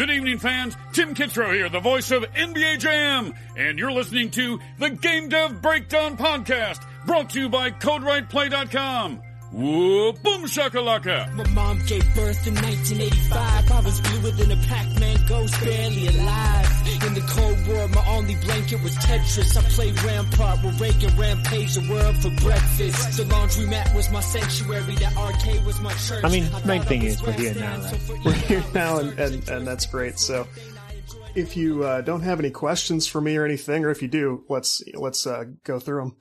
Good evening, fans. Tim Kitzrow here, the voice of NBA Jam, and you're listening to the Game Dev Breakdown Podcast, brought to you by CodeWritePlay.com. Whoa, boom shakalaka! My mom gave birth in 1985. I was bluer than a Pac-Man ghost, barely alive. In the Cold War, my only blanket was Tetris. I played Rampart with Reagan, rampage the world for breakfast. The laundromat was my sanctuary, the arcade was my church. I mean, main thing is we're here now, right? We're here now, and, and, and that's great. So, if you uh, don't have any questions for me or anything, or if you do, let's let's uh, go through them.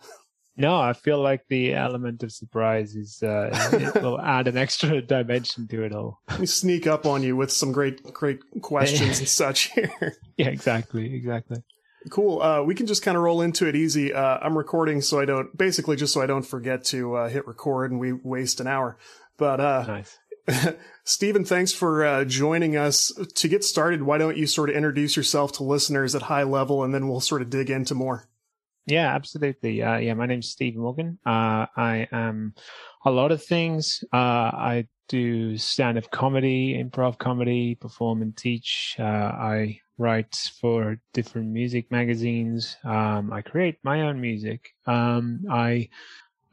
No, I feel like the element of surprise is uh, it will add an extra dimension to it all. Let me sneak up on you with some great great questions and such here. Yeah, exactly, exactly. Cool. Uh, we can just kind of roll into it easy. Uh, I'm recording so I don't, basically just so I don't forget to uh, hit record and we waste an hour. But uh, Nice. Stephen, thanks for uh, joining us. To get started, why don't you sort of introduce yourself to listeners at high level, and then we'll sort of dig into more. Yeah, absolutely. Uh, yeah, my name's Steve Morgan. Uh, I am a lot of things. Uh, I do stand-up comedy, improv comedy, perform and teach. Uh, I write for different music magazines. Um, I create my own music. Um, I,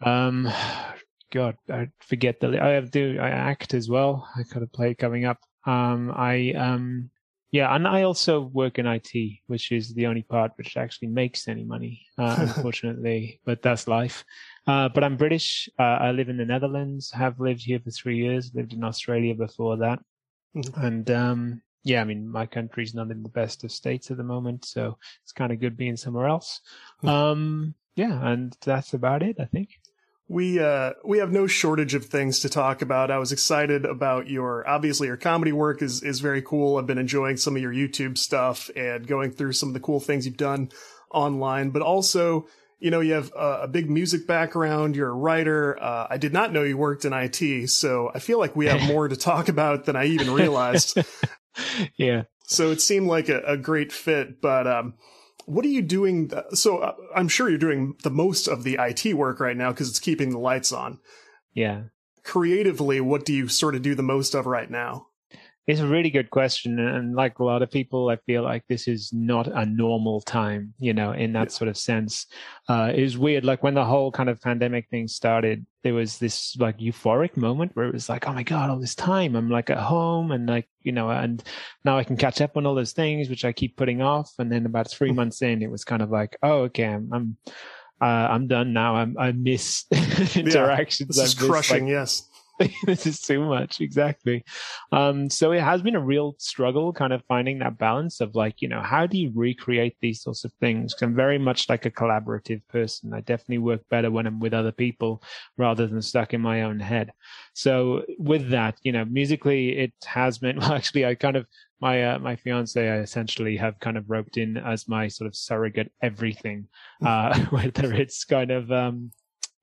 um, God, I forget the. I do. I act as well. I got a play coming up. Um, I um, yeah, and I also work in IT, which is the only part which actually makes any money, uh, unfortunately. but that's life. Uh, but I'm British. Uh, I live in the Netherlands. Have lived here for three years. Lived in Australia before that. Mhm. And um, yeah, I mean, my country's not in the best of states at the moment, so it's kind of good being somewhere else. um, yeah, and that's about it, I think. We uh we have no shortage of things to talk about. I was excited about your obviously your comedy work is is very cool. I've been enjoying some of your YouTube stuff and going through some of the cool things you've done online, but also you know you have a, a big music background. You're a writer. Uh, I did not know you worked in IT, so I feel like we have more to talk about than I even realized. yeah. so it seemed like a, a great fit. But um, what are you doing? th- so uh, I'm sure you're doing the most of the IT work right now because it's keeping the lights on Yeah. creatively, what do you sort of do the most of right now? It's a really good question. And like a lot of people, I feel like this is not a normal time, you know, in that sort of sense. Uh, it was weird. Like when the whole kind of pandemic thing started, there was this like euphoric moment where it was like, oh my God, all this time I'm like at home and like, you know, and now I can catch up on all those things, which I keep putting off. And then about three months in, it was kind of like, oh, okay, I'm, I'm, uh, I'm done now. I'm, I miss interactions. This is missed, crushing, like, yes. this is too much. Exactly. Um so it has been a real struggle kind of finding that balance of like you know how do you recreate these sorts of things? I'm very much like a collaborative person. I definitely work better when i'm with other people rather than stuck in my own head. So with that you know musically it has been well actually i kind of my uh, my fiance I essentially have kind of roped in as my sort of surrogate everything uh whether it's kind of um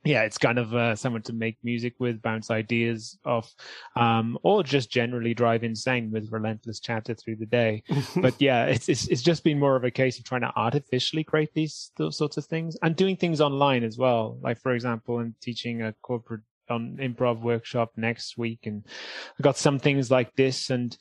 yeah, it's kind of uh, someone to make music with, bounce ideas off, um, or just generally drive insane with relentless chatter through the day. but yeah, it's, it's it's just been more of a case of trying to artificially create these those sorts of things and doing things online as well. Like for example, I'm teaching a corporate on improv workshop next week, and I got some things like this, and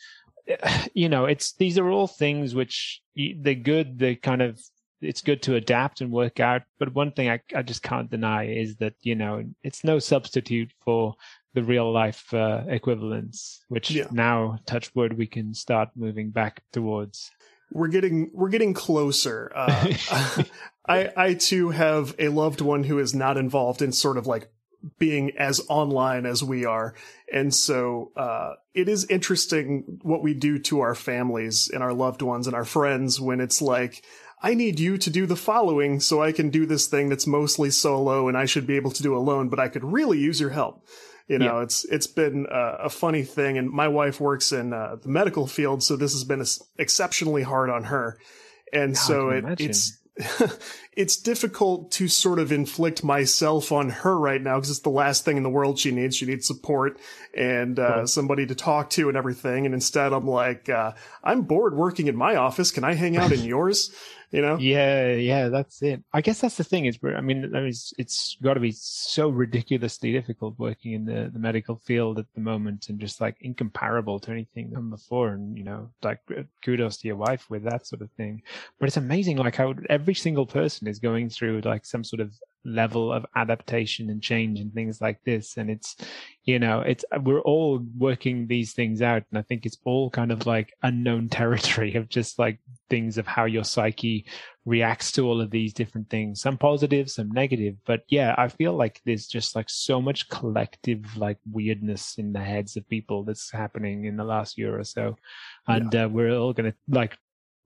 you know, it's these are all things which they're good. They kind of it's good to adapt and work out. But one thing I, I just can't deny is that, you know, it's no substitute for the real life uh, equivalents, which Yeah. now, touch wood, we can start moving back towards. We're getting we're getting closer. Uh, I I too have a loved one who is not involved in sort of like being as online as we are, and so uh, it is interesting what we do to our families and our loved ones and our friends when it's like. I need you to do the following so I can do this thing that's mostly solo and I should be able to do alone, but I could really use your help. You know, it's it's been uh, a funny thing, and my wife works in uh, the medical field, so this has been exceptionally hard on her, and so it, it's it's difficult to sort of inflict myself on her right now because it's the last thing in the world she needs. She needs support and uh, Cool. somebody to talk to and everything. And instead, I'm like, uh, I'm bored working in my office. Can I hang out in yours? You know? Yeah, yeah, that's it. I guess that's the thing is, I mean, it's, it's got to be so ridiculously difficult working in the, the medical field at the moment and just like incomparable to anything done before. And, you know, like uh, kudos to your wife with that sort of thing. But it's amazing, like how every single person is going through like some sort of level of adaptation and change and things like this. And it's you know it's we're all working these things out. And i think it's all kind of like unknown territory of just like things of how your psyche reacts to all of these different things. Some positive some negative. But yeah i feel like there's just like so much collective like weirdness in the heads of people that's happening in the last year or so. And yeah. uh, we're all going to like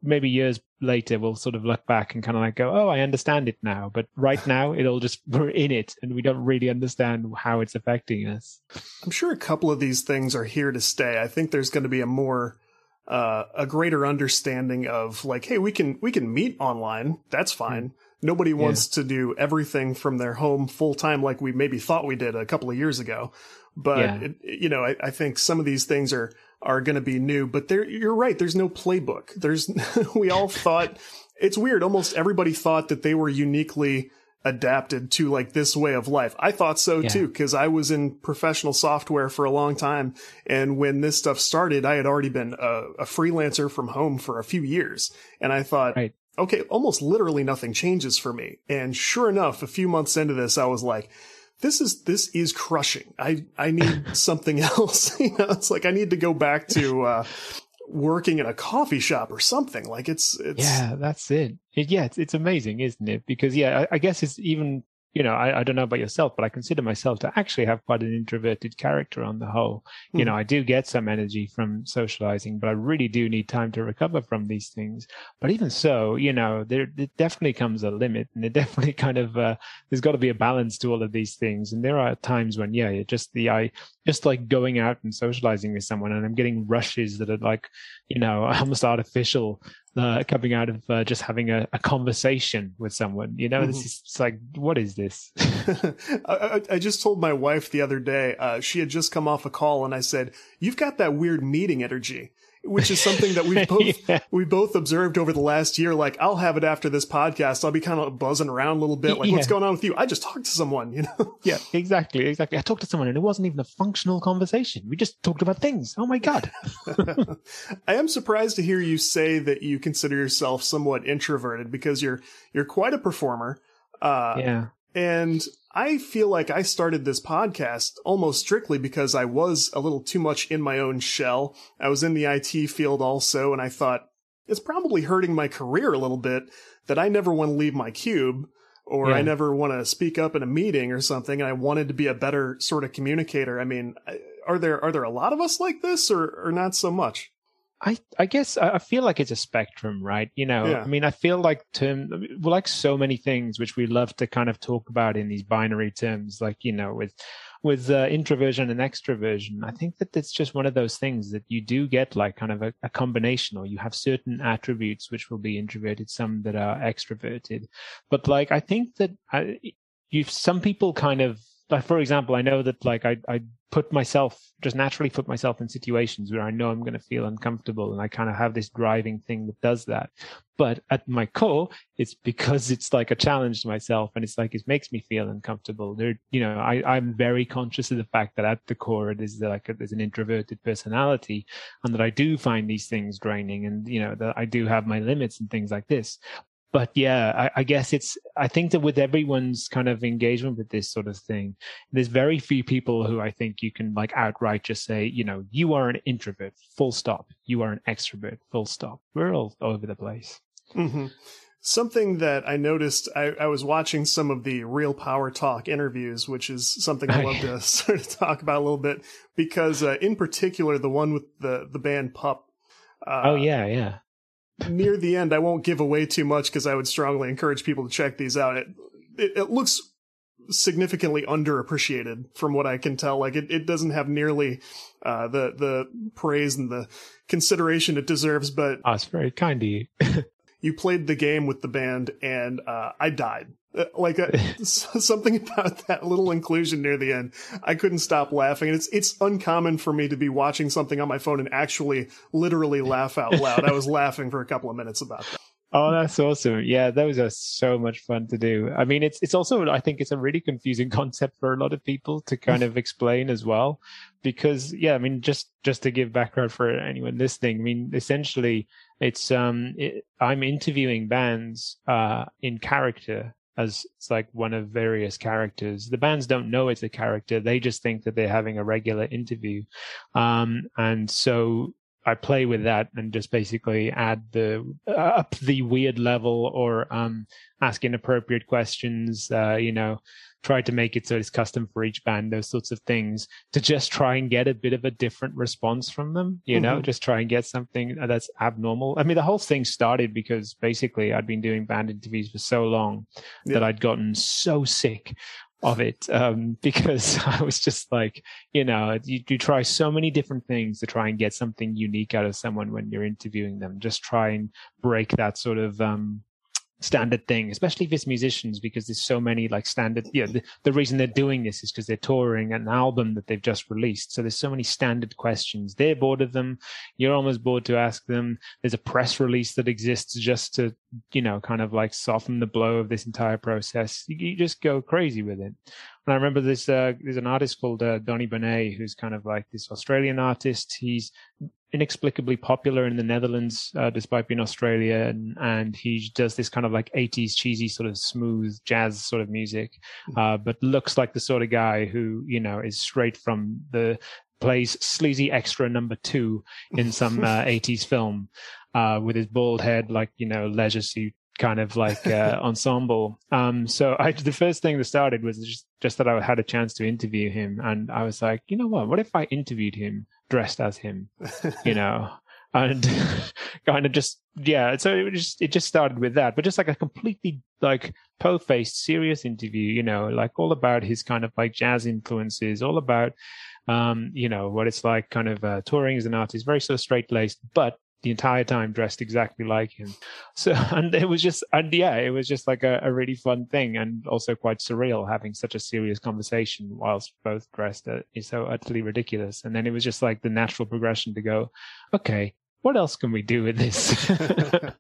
maybe years later we'll sort of look back and kind of like go, oh, I understand it now. But right now, it'll just we're in it and we don't really understand how it's affecting us. I'm sure a couple of these things are here to stay. I think there's going to be a more uh, a greater understanding of like, hey, we can we can meet online. That's hmm. fine. Mm. Nobody wants yeah. to do everything from their home full time like we maybe thought we did a couple of years ago. But yeah. it, you know, I, I think some of these things are are going to be new. But there, you're right. There's no playbook. There's, we all thought it's weird. Almost everybody thought that they were uniquely adapted to like this way of life. I thought so yeah. too, because I was in professional software for a long time. And when this stuff started, I had already been a, a freelancer from home for a few years. And I thought, right. okay, almost literally nothing changes for me. And sure enough, a few months into this, I was like, this is this is crushing. I I need something else. you know, it's like I need to go back to uh, working in a coffee shop or something. Like it's it's yeah, that's it. it yeah, it's, it's amazing, isn't it? Because yeah, I, I guess it's even you know, I, I, don't know about yourself, but I consider myself to actually have quite an introverted character on the whole. Mm. You hmm. know, I do get some energy from socializing, but I really do need time to recover from these things. But even so, you know, there, there definitely comes a limit and it definitely kind of, uh, there's got to be a balance to all of these things. And there are times when, yeah, just the, I, just like going out and socializing with someone and I'm getting rushes that are like, you know, almost artificial uh, coming out of uh, just having a, a, conversation with someone. You know, mm-hmm. this is like, what is this? I, I, just told my wife the other day, uh, she had just come off a call and I said, you've got that weird meeting energy which is something that we've both yeah. we both observed over the last year. Like, I'll have it after this podcast. I'll be kind of buzzing around a little bit. Like, yeah. what's going on with you? I just talked to someone, you know? Yeah, exactly, exactly. I talked to someone, and it wasn't even a functional conversation. We just talked about things. Oh my god! I am surprised to hear you say that you consider yourself somewhat introverted because you're you're quite a performer. Uh, yeah, and I feel like I started this podcast almost strictly because I was a little too much in my own shell. I was in the IT field also, and I thought it's probably hurting my career a little bit that I never want to leave my cube or yeah. I never want to speak up in a meeting or something. And I wanted to be a better sort of communicator. I mean, are there, are there a lot of us like this or, or not so much? I I guess I feel like it's a spectrum, right? You know, yeah. I mean, I feel like term, like so many things which we love to kind of talk about in these binary terms, like you know, with with uh, introversion and extroversion. I think that it's just one of those things that you do get like kind of a, a combination, or you have certain attributes which will be introverted, some that are extroverted. But like, I think that I, you some people kind of like for example, I know that like I I put myself just naturally put myself in situations where I know I'm going to feel uncomfortable, and I kind of have this driving thing that does that. But at my core, it's because it's like a challenge to myself, and it's like it makes me feel uncomfortable. There, you know, I I'm very conscious of the fact that at the core it is like a, there's an introverted personality, and that I do find these things draining, and you know that I do have my limits and things like this but yeah, I, I, guess it's, I think that with everyone's kind of engagement with this sort of thing, there's very few people who I think you can like outright just say, you know, you are an introvert, full stop. You are an extrovert, full stop. We're all over the place. Mm-hmm. Something that I noticed, I, I, was watching some of the Real Power Talk interviews, which is something I love to sort of talk about a little bit because, uh, in particular, the one with the, the band Pup. Uh, oh, yeah, yeah near the end, I won't give away too much because I would strongly encourage people to check these out. It, it, it looks significantly underappreciated from what I can tell. Like it, it doesn't have nearly uh, the the praise and the consideration it deserves. But oh, it's very kind of you. you played the game with the band, and uh, I died. Uh, like a, uh, something about that little inclusion near the end, I couldn't stop laughing. And it's it's uncommon for me to be watching something on my phone and actually literally laugh out loud. I was laughing for a couple of minutes about that. Oh, that's awesome! Yeah, those are so much fun to do. I mean, it's it's also I think it's a really confusing concept for a lot of people to kind of explain as well, because yeah, I mean, just just to give background for anyone listening, I mean, essentially, it's um, it, I'm interviewing bands uh in character as it's like one of various characters. The bands don't know it's a character; they just think that they're having a regular interview, um, and so I play with that and just basically add the uh, up the weird level or um, ask inappropriate questions. Uh, you know, try to make it so it's custom for each band. Those sorts of things to just try and get a bit of a different response from them. You mm-hmm. know, just try and get something that's abnormal. I mean, the whole thing started because basically I'd been doing band interviews for so long yeah. that I'd gotten so sick of it um, because I was just like, you know, you, you try so many different things to try and get something unique out of someone when you're interviewing them. Just try and break that sort of um, standard thing, especially if it's musicians, because there's so many like standard. You know, the, the reason they're doing this is because they're touring an album that they've just released. So there's so many standard questions. They're bored of them. You're almost bored to ask them. There's a press release that exists just to, you know, kind of like soften the blow of this entire process. You, you just go crazy with it. And I remember this, uh, there's an artist called uh, Donny Benét, who's kind of like this Australian artist. He's inexplicably popular in the Netherlands, uh, despite being Australia, and, and, he does this kind of like 80s cheesy sort of smooth jazz sort of music, hmm. uh, but looks like the sort of guy who you know is straight from the plays sleazy extra number two in some uh, 80s film uh, with his bald head, like you know leisure suit kind of like uh, ensemble. Um, so I, the first thing that started was just, just that I had a chance to interview him. And I was like, you know what? What if I interviewed him dressed as him, you know? and kind of just yeah so it just it just started with that but just like a completely like po-faced serious interview you know like all about his kind of like jazz influences all about um you know what it's like kind of uh, touring as an artist very sort of straight laced but the entire time dressed exactly like him. So, and it was just, and yeah, it was just like a, a really fun thing and also quite surreal having such a serious conversation whilst both dressed uh, so utterly ridiculous. And then it was just like the natural progression to go, okay, what else can we do with this?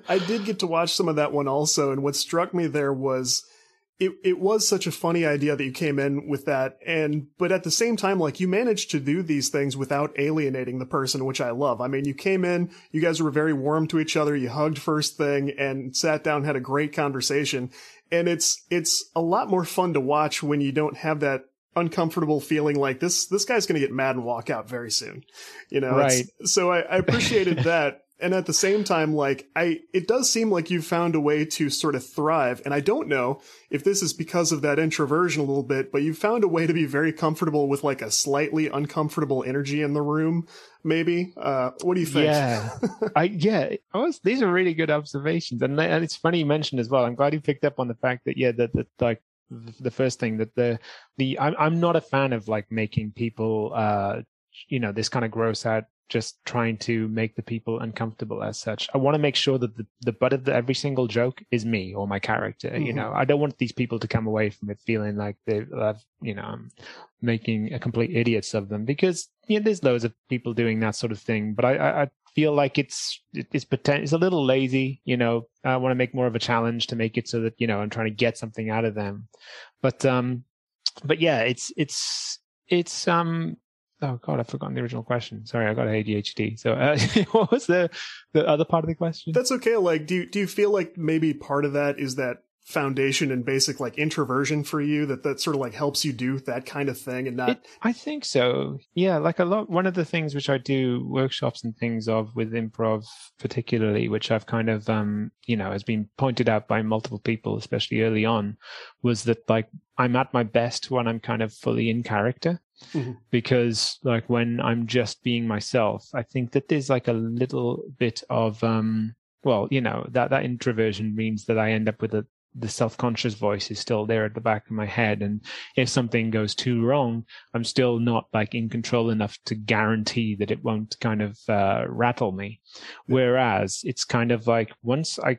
I did get to watch some of that one also. And what struck me there was, it it was such a funny idea that you came in with that and but at the same time like you managed to do these things without alienating the person which I love. I mean you came in, you guys were very warm to each other, you hugged first thing and sat down had a great conversation and it's it's a lot more fun to watch when you don't have that uncomfortable feeling like this this guy's going to get mad and walk out very soon. You know, right. so I, I appreciated that and at the same time like i it does seem like you've found a way to sort of thrive. And i don't know if this is because of that introversion a little bit but you've found a way to be very comfortable with like a slightly uncomfortable energy in the room maybe. Uh what do you think? Yeah. I yeah I was, these are really good observations. And, and it's funny you mentioned as well i'm glad you picked up on the fact that yeah that, that like the first thing that the the I'm, I'm not a fan of like making people uh you know this kind of gross out just trying to make the people uncomfortable as such. I want to make sure that the, the butt of the, every single joke is me or my character. Mm-hmm. You know, I don't want these people to come away from it feeling like they have, you know, I'm making a complete idiots of them because, you know, there's loads of people doing that sort of thing. But I, I, I feel like it's, it's potent, it's a little lazy. You know, I want to make more of a challenge to make it so that, you know, I'm trying to get something out of them. But, um, but yeah, it's, it's, it's, um, oh god, I've forgotten the original question. Sorry, I got ADHD. So, uh, what was the the other part of the question? That's okay. Like, do you, do you feel like maybe part of that is that foundation and basic like introversion for you that that sort of like helps you do that kind of thing and not it, i think so yeah like a lot one of the things which i do workshops and things of with improv particularly which i've kind of um you know has been pointed out by multiple people especially early on was that like i'm at my best when i'm kind of fully in character Mm-hmm. because like when i'm just being myself i think that there's like a little bit of um well you know that that introversion means that i end up with a the self-conscious voice is still there at the back of my head. And if something goes too wrong i'm still not like in control enough to guarantee that it won't kind of uh, rattle me. Whereas it's kind of like once i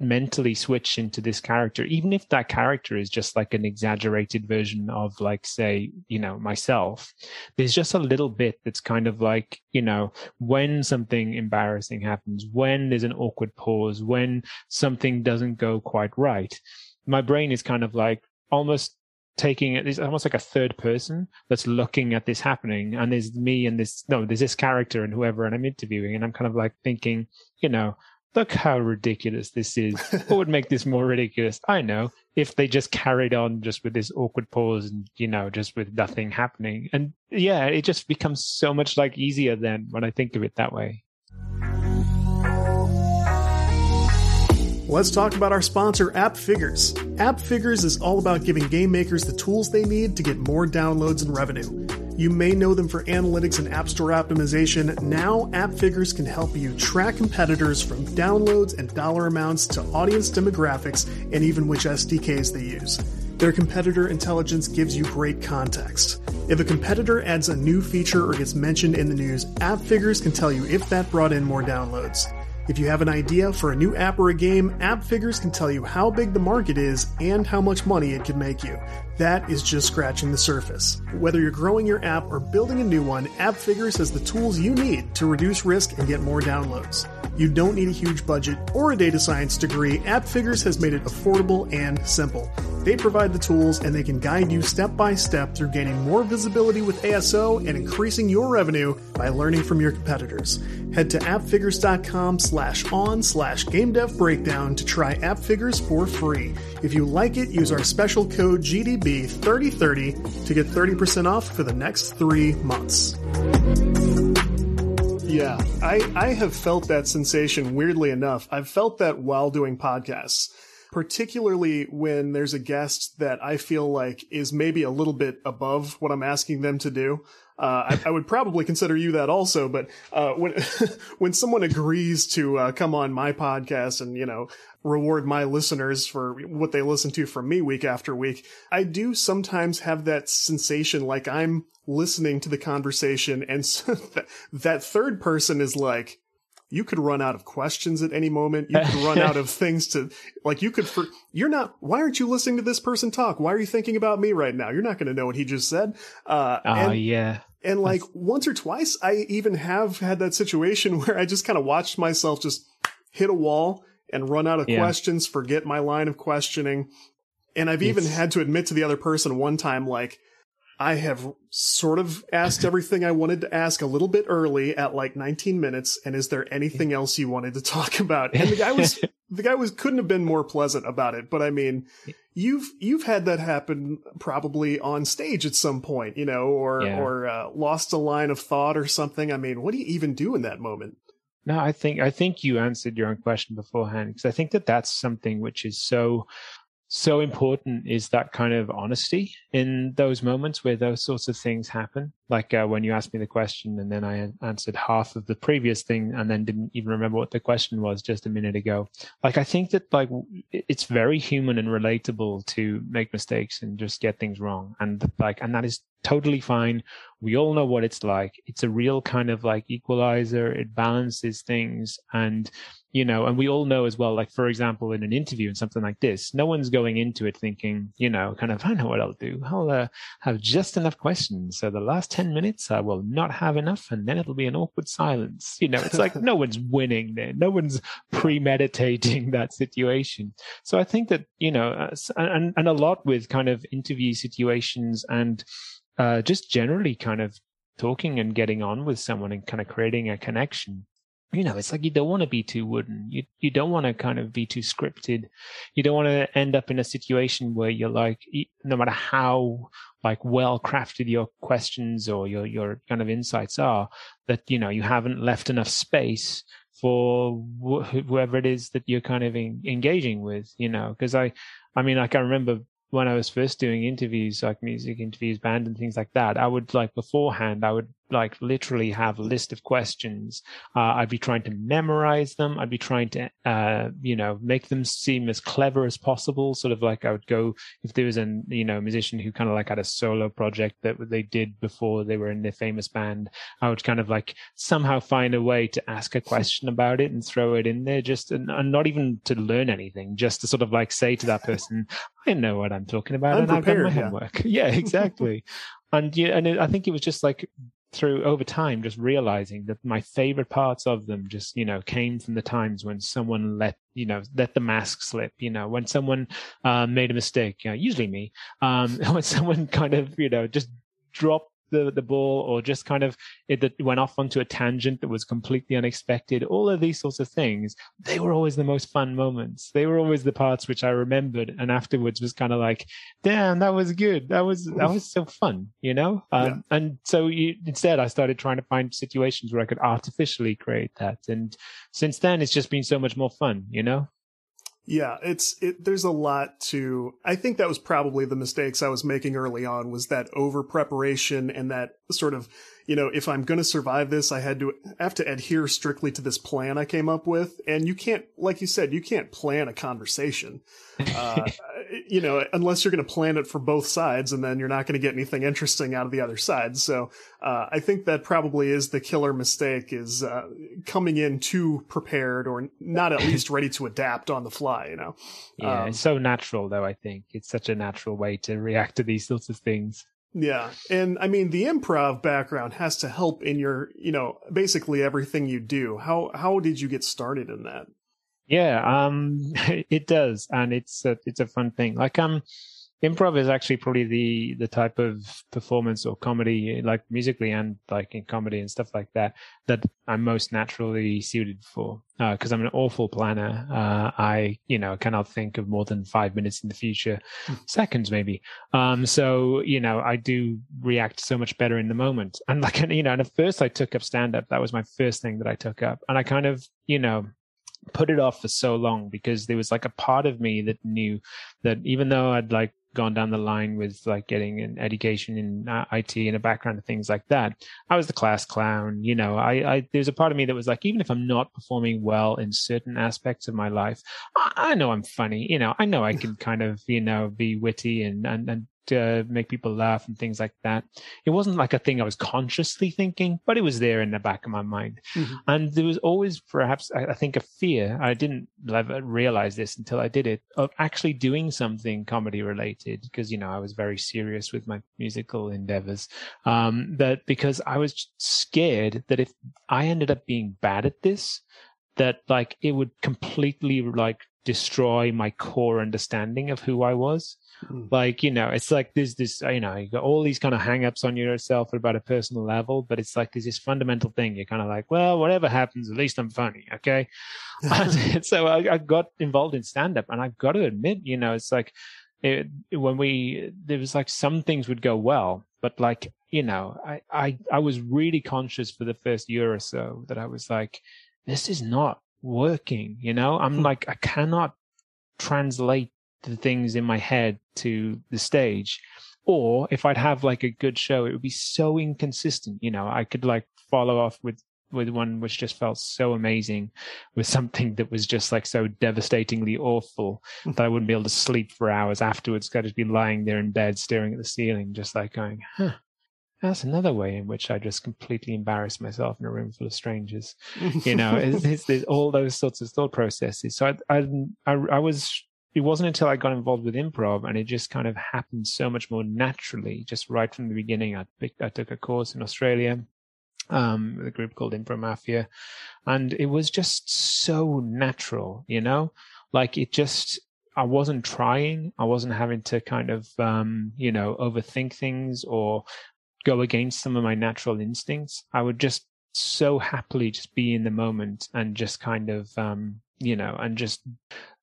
mentally switch into this character, even if that character is just like an exaggerated version of, like, say, you know, myself, there's just a little bit that's kind of like, you know, when something embarrassing happens, when there's an awkward pause, when something doesn't go quite right, my brain is kind of like almost taking it. It's almost like a third person that's looking at this happening. And there's me and this, no, there's this character and whoever, and I'm interviewing. And I'm kind of like thinking, you know, look how ridiculous this is. what would make this more ridiculous? I know if they just carried on just with this awkward pause and, you know, just with nothing happening. And yeah, it just becomes so much like easier then when I think of it that way. Let's talk about our sponsor, App Figures. App Figures is all about giving game makers the tools they need to get more downloads and revenue. You may know them for analytics and App Store optimization. Now, App Figures can help you track competitors from downloads and dollar amounts to audience demographics and even which SDKs they use. Their competitor intelligence gives you great context. If a competitor adds a new feature or gets mentioned in the news, App Figures can tell you if that brought in more downloads. If you have an idea for a new app or a game, App Figures can tell you how big the market is and how much money it can make you. That is just scratching the surface. Whether you're growing your app or building a new one, App Figures has the tools you need to reduce risk and get more downloads. You don't need a huge budget or a data science degree. App Figures has made it affordable and simple. They provide the tools and they can guide you step by step through gaining more visibility with ASO and increasing your revenue by learning from your competitors. Head to appfigures.com slash on slash game dev breakdown to try App Figures for free. If you like it, use our special code GDB3030 to get 30% off for the next three months. Yeah, I, I have felt that sensation weirdly enough. I've felt that while doing podcasts particularly when there's a guest that I feel like is maybe a little bit above what I'm asking them to do. Uh, I, I, would probably consider you that also, but uh, when when someone agrees to uh, come on my podcast and you know reward my listeners for what they listen to from me week after week, I do sometimes have that sensation like I'm listening to the conversation, and so that, that third person is like, you could run out of questions at any moment. You could run out of things to, like, you could, for, you're not, why aren't you listening to this person talk? Why are you thinking about me right now? You're not going to know what he just said. Uh, oh, and, yeah. And like That's... once or twice, I even have had that situation where I just kind of watched myself just hit a wall and run out of yeah. questions, forget my line of questioning. And I've even had to admit to the other person one time, like, I have sort of asked everything I wanted to ask a little bit early at like 19 minutes. And is there anything else you wanted to talk about? And the guy was, the guy was, couldn't have been more pleasant about it. But I mean, you've, you've had that happen probably on stage at some point, you know, or, yeah. or, uh, lost a line of thought or something. I mean, what do you even do in that moment? No, I think, I think you answered your own question beforehand because I think that that's something which is so, so important is that kind of honesty in those moments where those sorts of things happen. Like uh, when you asked me the question and then I answered half of the previous thing and then didn't even remember what the question was just a minute ago. Like I think that like it's very human and relatable to make mistakes and just get things wrong. And like, and that is totally fine. We all know what it's like. It's a real kind of like equalizer. It balances things and you know, and we all know as well, like, for example, in an interview and something like this, no one's going into it thinking, you know, kind of, I know what I'll do. I'll uh, have just enough questions. So the last 10 minutes, I will not have enough and then it'll be an awkward silence. You know, it's like no one's winning there. No one's premeditating that situation. So I think that, you know, uh, and, and a lot with kind of interview situations and uh, just generally kind of talking and getting on with someone and kind of creating a connection you know, it's like you don't want to be too wooden. You you don't want to kind of be too scripted. You don't want to end up in a situation where you're like, no matter how like well crafted your questions or your your kind of insights are, that you know you haven't left enough space for wh- whoever it is that you're kind of in, engaging with. You know, because I, I mean, like I remember when I was first doing interviews, like music interviews, band and things like that, I would like beforehand, I would like literally have a list of questions. Uh, I'd be trying to memorize them. I'd be trying to, uh, you know, make them seem as clever as possible. Sort of like I would go if there was a you know musician who kind of like had a solo project that they did before they were in their famous band. I would kind of like somehow find a way to ask a question about it and throw it in there, just and, and not even to learn anything, just to sort of like say to that person, "I know what I'm talking about, I'm and I've done my yeah. homework." Yeah, exactly. and yeah, and it, I think it was just like through over time just realizing that my favorite parts of them just you know came from the times when someone let you know let the mask slip you know when someone uh, made a mistake you know, usually me um when someone kind of you know just dropped the, the ball or just kind of it that went off onto a tangent that was completely unexpected all of these sorts of things they were always the most fun moments. They were always the parts which i remembered and afterwards was kind of like damn that was good. That was that was so fun you know? Um, Yeah. and so you, instead i started trying to find situations where i could artificially create that. And since then it's just been so much more fun you know Yeah, it's it there's a lot to I think that was probably the mistakes I was making early on was that over preparation and that sort of, you know, if I'm going to survive this, I had to have to adhere strictly to this plan I came up with and you can't like you said, you can't plan a conversation. Uh, you know, unless you're going to plan it for both sides and then you're not going to get anything interesting out of the other side. So, uh, I think that probably is the killer mistake is uh, coming in too prepared or not at least ready to adapt on the fly, you know. yeah Um, it's so natural though i think it's such a natural way to react to these sorts of things Yeah. And I mean the improv background has to help in your, you know, basically everything you do. How how did you get started in that? Yeah, um, it does, and it's a, it's a fun thing. Like um, improv is actually probably the the type of performance or comedy, like musically and like in comedy and stuff like that, that I'm most naturally suited for. Because I'm an awful planner. Uh, I you know cannot think of more than five minutes in the future, seconds maybe. Um, so you know I do react so much better in the moment. And like you know, and at first I took up stand up. That was my first thing that I took up, and I kind of you know put it off for so long because there was like a part of me that knew that even though I'd like gone down the line with like getting an education in uh, IT and a background of things like that, I was the class clown. You know, I, I there's a part of me that was like, even if I'm not performing well in certain aspects of my life, I, I know I'm funny. You know, I know I can kind of you know be witty and and and to make people laugh and things like that. It wasn't like a thing I was consciously thinking, but it was there in the back of my mind. Mhm. And there was always perhaps, I think, a fear. I didn't realize this until I did it of actually doing something comedy related because, you know, I was very serious with my musical endeavors. Um, that because I was scared that if I ended up being bad at this, that like it would completely like destroy my core understanding of who I was Mm. like you know it's like there's this you know you got all these kind of hang-ups on yourself about a personal level but it's like there's this fundamental thing you're kind of like well whatever happens at least i'm funny okay so I, I got involved in stand-up and i've got to admit you know it's like it, when we there was like some things would go well but like you know I, I i was really conscious for the first year or so that i was like this is not working you know i'm Hmm. like i cannot translate the things in my head to the stage. Or if i'd have like a good show it would be so inconsistent you know i could like follow off with with one which just felt so amazing with something that was just like so devastatingly awful that i wouldn't be able to sleep for hours afterwards. I'd just be lying there in bed staring at the ceiling just like going huh that's another way in which i just completely embarrassed myself in a room full of strangers. You know it's, it's, there's all those sorts of thought processes. So I, I i i was it wasn't until i got involved with improv and it just kind of happened so much more naturally just right from the beginning. I picked i took a course in australia um with a group called impro mafia and it was just so natural you know? Like it just i wasn't trying. I wasn't having to kind of um you know overthink things or go against some of my natural instincts. I would just so happily just be in the moment and just kind of um you know and just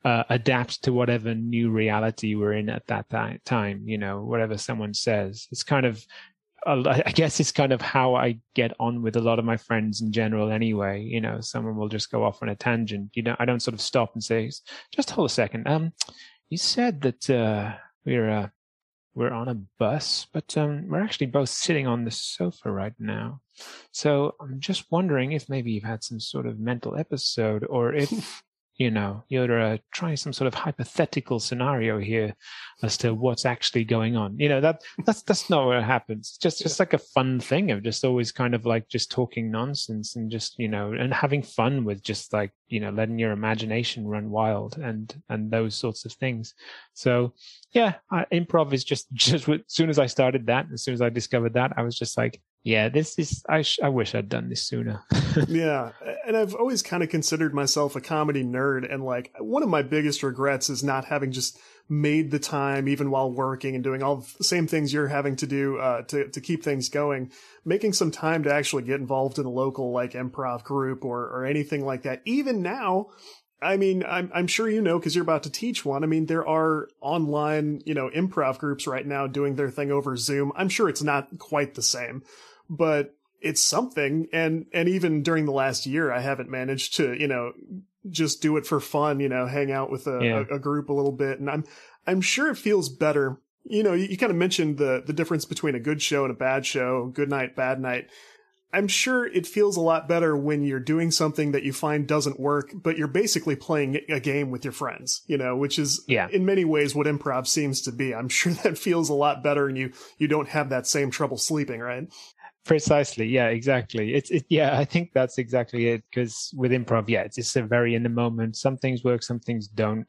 uh, adapt to whatever new reality we're in at that ti- time you know whatever someone says it's kind of uh, I guess it's kind of how I get on with a lot of my friends in general anyway. You know, someone will just go off on a tangent. You know, I don't sort of stop and say, just hold a second. Um, you said that, uh, we're, uh, we're on a bus, but um, we're actually both sitting on the sofa right now. So I'm just wondering if maybe you've had some sort of mental episode, or if you know you're uh, trying some sort of hypothetical scenario here as to what's actually going on. You know that that's that's not what happens. Just just like a fun thing of just always kind of like just talking nonsense and just you know and having fun with just like you know letting your imagination run wild and and those sorts of things. So yeah, I, improv is just just as soon as I started that, as soon as I discovered that, I was just like, yeah, this is. I sh- I wish I'd done this sooner. yeah, and I've always kind of considered myself a comedy nerd, and like one of my biggest regrets is not having just made the time, even while working and doing all the same things you're having to do uh, to to keep things going. Making some time to actually get involved in a local like improv group or or anything like that. Even now, I mean, I'm, I'm sure you know because you're about to teach one. I mean, there are online, you know, improv groups right now doing their thing over Zoom. I'm sure it's not quite the same, but it's something. And, and even during the last year, I haven't managed to, you know, just do it for fun, you know, hang out with a, yeah. a, a group a little bit. And I'm, I'm sure it feels better. You know, you, you kind of mentioned the, the difference between a good show and a bad show, good night, bad night. I'm sure it feels a lot better when you're doing something that you find doesn't work, but you're basically playing a game with your friends, you know, which is yeah. in many ways what improv seems to be. I'm sure that feels a lot better and you you don't have that same trouble sleeping, right? Precisely. Yeah, exactly. It's it, yeah, I think that's exactly it. Because with improv, yeah, it's just a very in the moment. Some things work, some things don't.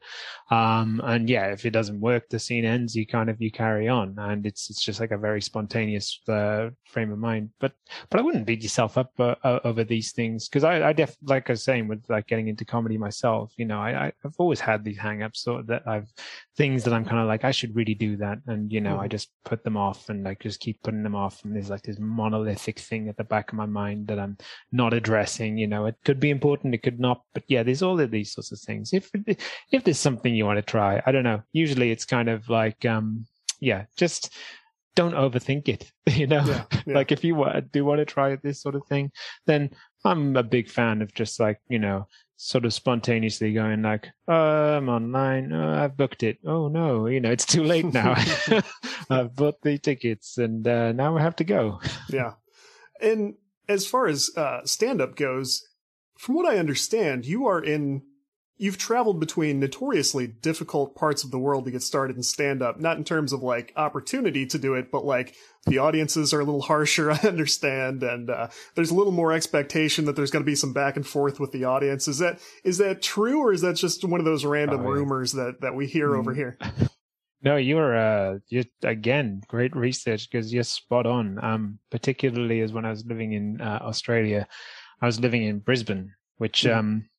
Um, and yeah, if it doesn't work, the scene ends. You kind of you carry on, and it's it's just like a very spontaneous uh, frame of mind. But but I wouldn't beat yourself up uh, uh over these things because I I def like I was saying with like getting into comedy myself. You know, I I've always had these hangups, so that I've things that I'm kind of like I should really do that, and you know, mm. I just put them off and like just keep putting them off, and there's like this monolith monolithic thing at the back of my mind that I'm not addressing. You know, it could be important, it could not, but yeah, there's all of these sorts of things. If if there's something you want to try, I don't know. Usually, it's kind of like, um, yeah, just don't overthink it. You know, yeah, yeah. like if you do want to try this sort of thing, then I'm a big fan of just like you know sort of spontaneously going like, oh, I'm online. Oh, I've booked it. Oh no, you know, it's too late now. I've bought the tickets and uh, now we have to go. yeah. And as far as uh, stand up goes, from what I understand, you are in you've traveled between notoriously difficult parts of the world to get started in stand up, not in terms of like opportunity to do it, but like the audiences are a little harsher, I understand, and uh, there's a little more expectation that there's going to be some back and forth with the audience. Is that is that true, or is that just one of those random oh, yeah. rumors that that we hear mm. over here? No, you're uh, you again great research because you're spot on. Um, particularly as when I was living in uh, Australia, I was living in Brisbane, which mm. um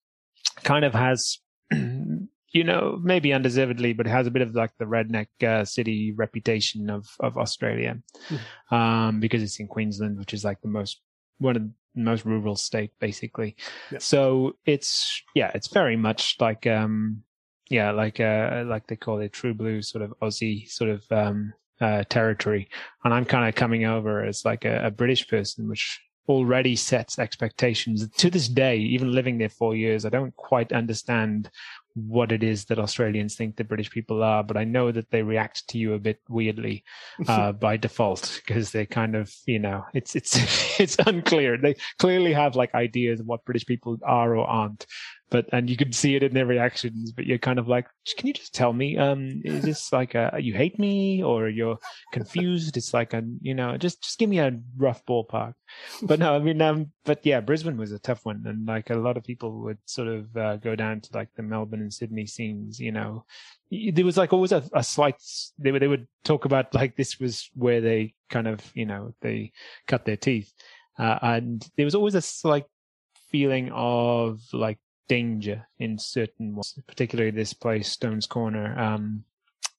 kind of has, you know, maybe undeservedly, but it has a bit of like the redneck uh, city reputation of of Australia, mm-hmm. um, because it's in Queensland, which is like the most one of the most rural state, basically. Yeah. So it's yeah, it's very much like um, yeah, like uh, like they call it true blue sort of Aussie sort of um, uh, territory, and I'm kind of coming over as like a, a British person, which already sets expectations. To this day, even living there four years, I don't quite understand what it is that Australians think the British people are, but I know that they react to you a bit weirdly uh, by default because they kind of, you know, it's it's it's unclear. They clearly have like ideas of what British people are or aren't, but and you can see it in their reactions but you're kind of like can you just tell me um is this like a you hate me or you're confused? It's like a you know just just give me a rough ballpark. But no i mean um but yeah brisbane was a tough one and like a lot of people would sort of uh, go down to like the melbourne and sydney scenes you know. There was like always a, a slight they would they would talk about like this was where they kind of you know they cut their teeth. Uh, and there was always a slight feeling of like danger in certain ones, particularly this place, Stones Corner. Um,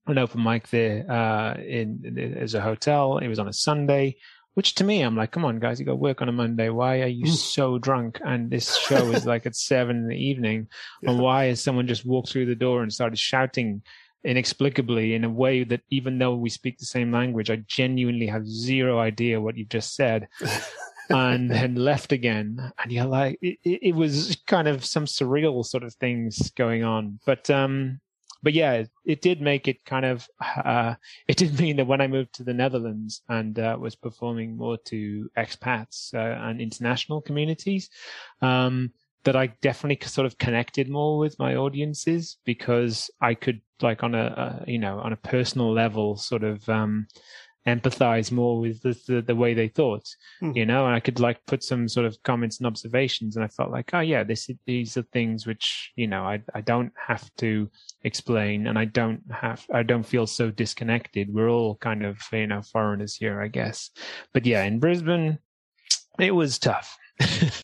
an open mic there uh, in, in as a hotel. It was on a Sunday, which to me, I'm like, come on, guys, you got work on a Monday. Why are you so drunk? And this show is like at seven in the evening. Yeah. And why has someone just walked through the door and started shouting inexplicably in a way that even though we speak the same language, I genuinely have zero idea what you've just said. and then left again. And you're like, it, it, was kind of some surreal sort of things going on. But, um, but yeah, it, it, did make it kind of. Uh, it did mean that when I moved to the Netherlands and uh, was performing more to expats uh, and international communities, um, that I definitely sort of connected more with my audiences because I could like on a, a you know on a personal level sort of um, empathize more with the, the, the way they thought, mm. you know, and I could like put some sort of comments and observations. And I felt like, oh yeah, this, these are things which, you know, I, I don't have to explain and I don't have, I don't feel so disconnected. We're all kind of, you know, foreigners here, I guess. But yeah, in Brisbane, it was tough.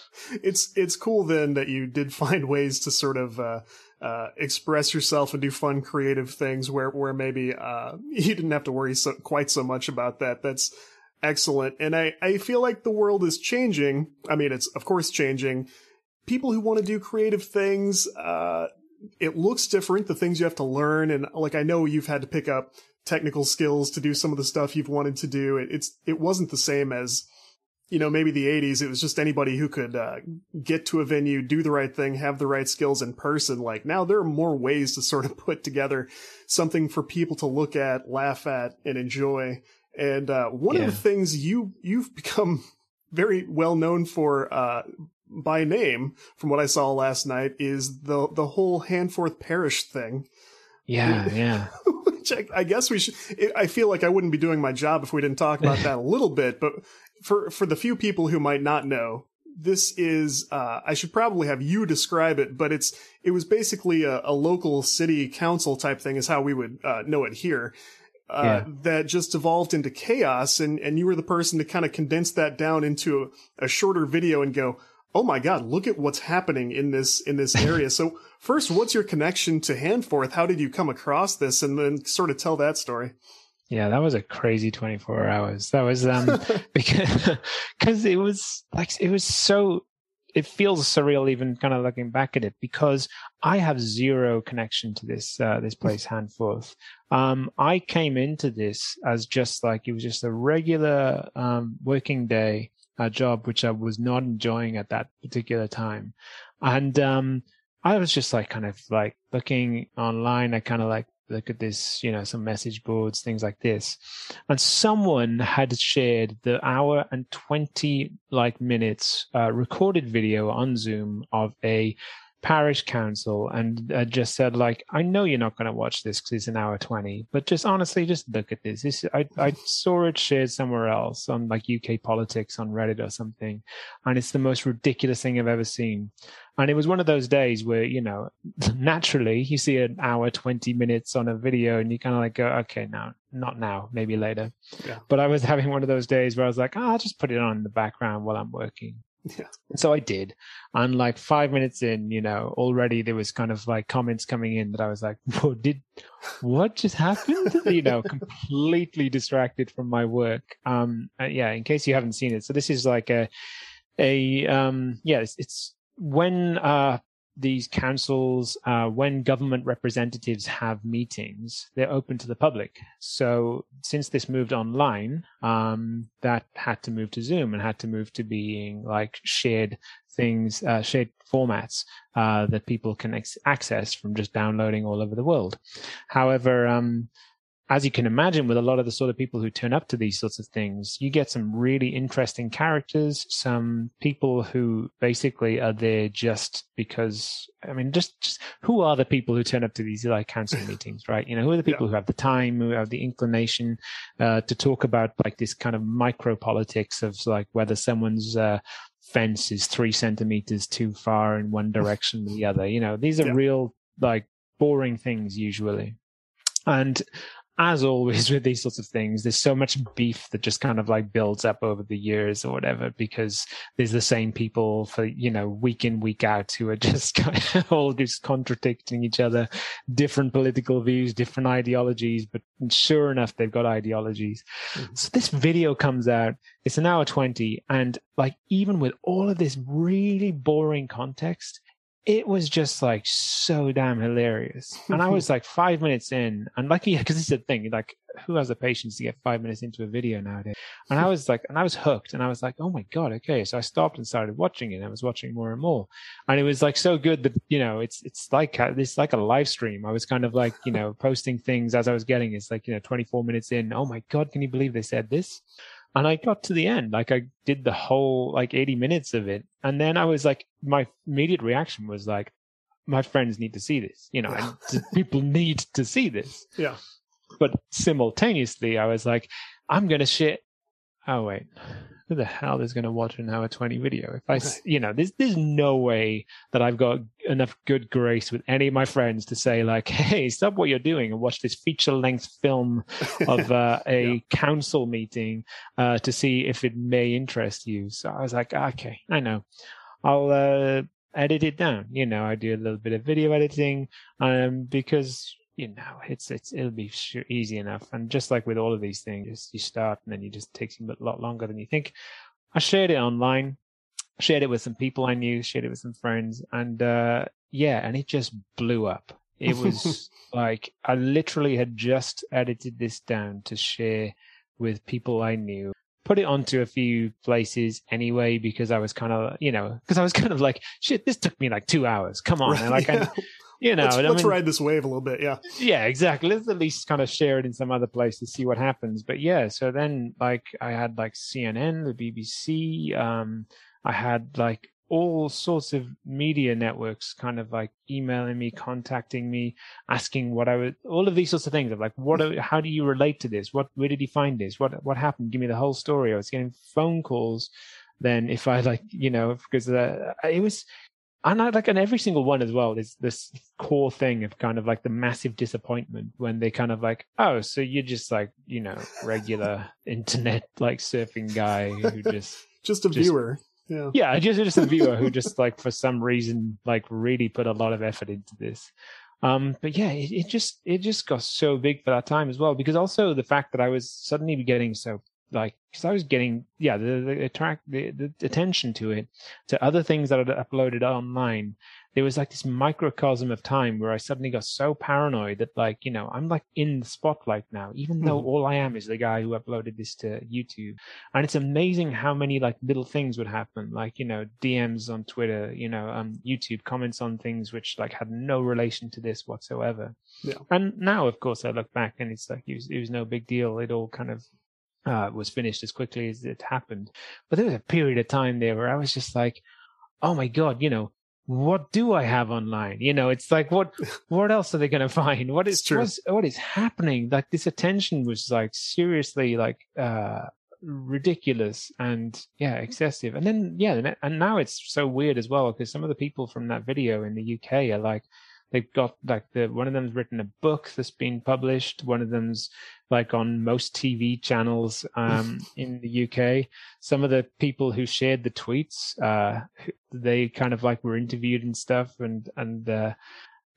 it's it's cool then that you did find ways to sort of uh, uh, express yourself and do fun, creative things where where maybe uh, you didn't have to worry so, quite so much about that. That's excellent, and I I feel like the world is changing. I mean, it's of course changing. People who want to do creative things, uh, it looks different. The things you have to learn, and like I know you've had to pick up technical skills to do some of the stuff you've wanted to do. It, it's it wasn't the same as you know, maybe the 80s, it was just anybody who could uh, get to a venue, do the right thing, have the right skills in person. Like now there are more ways to sort of put together something for people to look at, laugh at, and enjoy. And uh, one yeah. of the things you you've become very well known for uh, by name, from what I saw last night, is the the whole Handforth Parish thing. Yeah, yeah. Which I, I, guess we should. I feel like I wouldn't be doing my job if we didn't talk about that a little bit. But for for the few people who might not know, this is uh, I should probably have you describe it, but it's it was basically a, a local city council type thing, is how we would uh, know it here. Uh, yeah. That just evolved into chaos, and and you were the person to kind of condense that down into a, a shorter video and go, oh my god, look at what's happening in this in this area. so first, what's your connection to Handforth? How did you come across this, and then sort of tell that story? Yeah, that was a crazy 24 hours. That was um because because it was like it was so it feels surreal even kind of looking back at it because I have zero connection to this uh, this place Handforth. Um, I came into this as just like it was just a regular um, working day uh, job which I was not enjoying at that particular time, and um, I was just like kind of like looking online. I kind of like look at this, you know, some message boards, things like this. And someone had shared the hour and 20 like minutes uh, recorded video on Zoom of a parish council and uh, just said like i know you're not going to watch this because it's an hour 20 but just honestly just look at this. This I, I saw it shared somewhere else on like uk politics on reddit or something and it's the most ridiculous thing i've ever seen. And it was one of those days where you know naturally you see an hour 20 minutes on a video and you kind of like go okay now not now maybe later. Yeah. but i was having one of those days where i was like oh, i'll just put it on in the background while i'm working Yeah. so I did. And like five minutes in, you know, already there was kind of like comments coming in that I was like, Whoa, did what just happened? you know, completely distracted from my work. Um, uh, yeah, in case you haven't seen it. So this is like a, a, um, yeah, it's, it's when, uh, these councils, uh, when government representatives have meetings, they're open to the public. So since this moved online, um, that had to move to Zoom and had to move to being like shared things, uh, shared formats uh, that people can ex- access from just downloading all over the world. However, um, as you can imagine, with a lot of the sort of people who turn up to these sorts of things, you get some really interesting characters, some people who basically are there just because, I mean, just, just who are the people who turn up to these like council meetings, right? You know, who are the people Yeah. who have the time, who have the inclination uh, to talk about like this kind of micro politics of like whether someone's uh, fence is three centimeters too far in one direction or the other. You know, these are Yeah. real like boring things usually. And as always with these sorts of things, there's so much beef that just kind of like builds up over the years or whatever, because there's the same people for, you know, week in, week out who are just kind of all just contradicting each other, different political views, different ideologies, but sure enough, they've got ideologies. Mm-hmm. So this video comes out, it's an hour 20. And like, even with all of this really boring context, it was just like so damn hilarious. And I was like five minutes in, and like, yeah, because it's the thing, like, who has the patience to get five minutes into a video nowadays? And I was like, and I was hooked, and I was like, oh my god, okay. So I stopped and started watching it. I was watching more and more, and it was like so good that you know, it's it's like uh, it's like a live stream. I was kind of like you know posting things as I was getting. It's like you know, 24 minutes in. Oh my god, can you believe they said this? And I got to the end. Like I did the whole like 80 minutes of it. And then I was like, my immediate reaction was like, my friends need to see this, you know, and people need to see this. Yeah. But simultaneously, I was like, I'm going to shit. Oh, wait. Who the hell is going to watch an hour 20 video? If I, s you know, there's, there's no way that I've got enough good grace with any of my friends to say like, Hey, stop what you're doing and watch this feature length film of uh, a Yeah. council meeting uh, to see if it may interest you. So I was like, okay, I know. I'll uh, edit it down. You know, I do a little bit of video editing um, because you know it's it's it'll be easy enough. And just like with all of these things, you start and then you just takes a lot longer than you think. I shared it online, shared it with some people I knew, shared it with some friends, and uh, yeah, and it just blew up. It was like I literally had just edited this down to share with people I knew. Put it onto a few places anyway because I was kind of, you know, because I was kind of like, shit, this took me like two hours. Come on, Right, like, yeah. I, you know, let's let's mean- ride this wave a little bit. Yeah. yeah, exactly. Let's at least kind of share it in some other place to see what happens. But yeah, so then like I had like CNN, the BBC, um, I had like all sorts of media networks kind of like emailing me, contacting me, asking what I was, all of these sorts of things of like, what, are, how do you relate to this? What, where did you find this? What, what happened? Give me the whole story. I was getting phone calls. Then if I like, you know, because uh, it was, and I like, and every single one as well is this core thing of kind of like the massive disappointment when they kind of like, oh, so you're just like, you know, regular internet like surfing guy who just, Just a Just- viewer. Yeah. yeah, just just a viewer who just like for some reason like really put a lot of effort into this. Um, but yeah, it, it just it just got so big for that time as well because also the fact that I was suddenly getting so like because I was getting yeah the the attract the, the attention to it to other things that I'd uploaded online. There was like this microcosm of time where I suddenly got so paranoid that like you know I'm like in the spotlight now, even though Mhm. all I am is the guy who uploaded this to YouTube. And it's amazing how many like little things would happen, like you know DMs on Twitter, you know um, YouTube comments on things which like had no relation to this whatsoever. Yeah. And now, of course, I look back and it's like it was, it was no big deal. It all kind of uh, was finished as quickly as it happened. But there was a period of time there where I was just like, oh my god, you know, what do I have online? You know, it's like what what else are they going to find? What is what is happening? Like this attention was like seriously like uh ridiculous and yeah excessive and then yeah and now it's so weird as well because some of the people from that video in the uk are like they've got like the one of them's written a book that's been published. One of them's like on most tv channels um in the uk some of the people who shared the tweets uh they kind of like were interviewed and stuff and and uh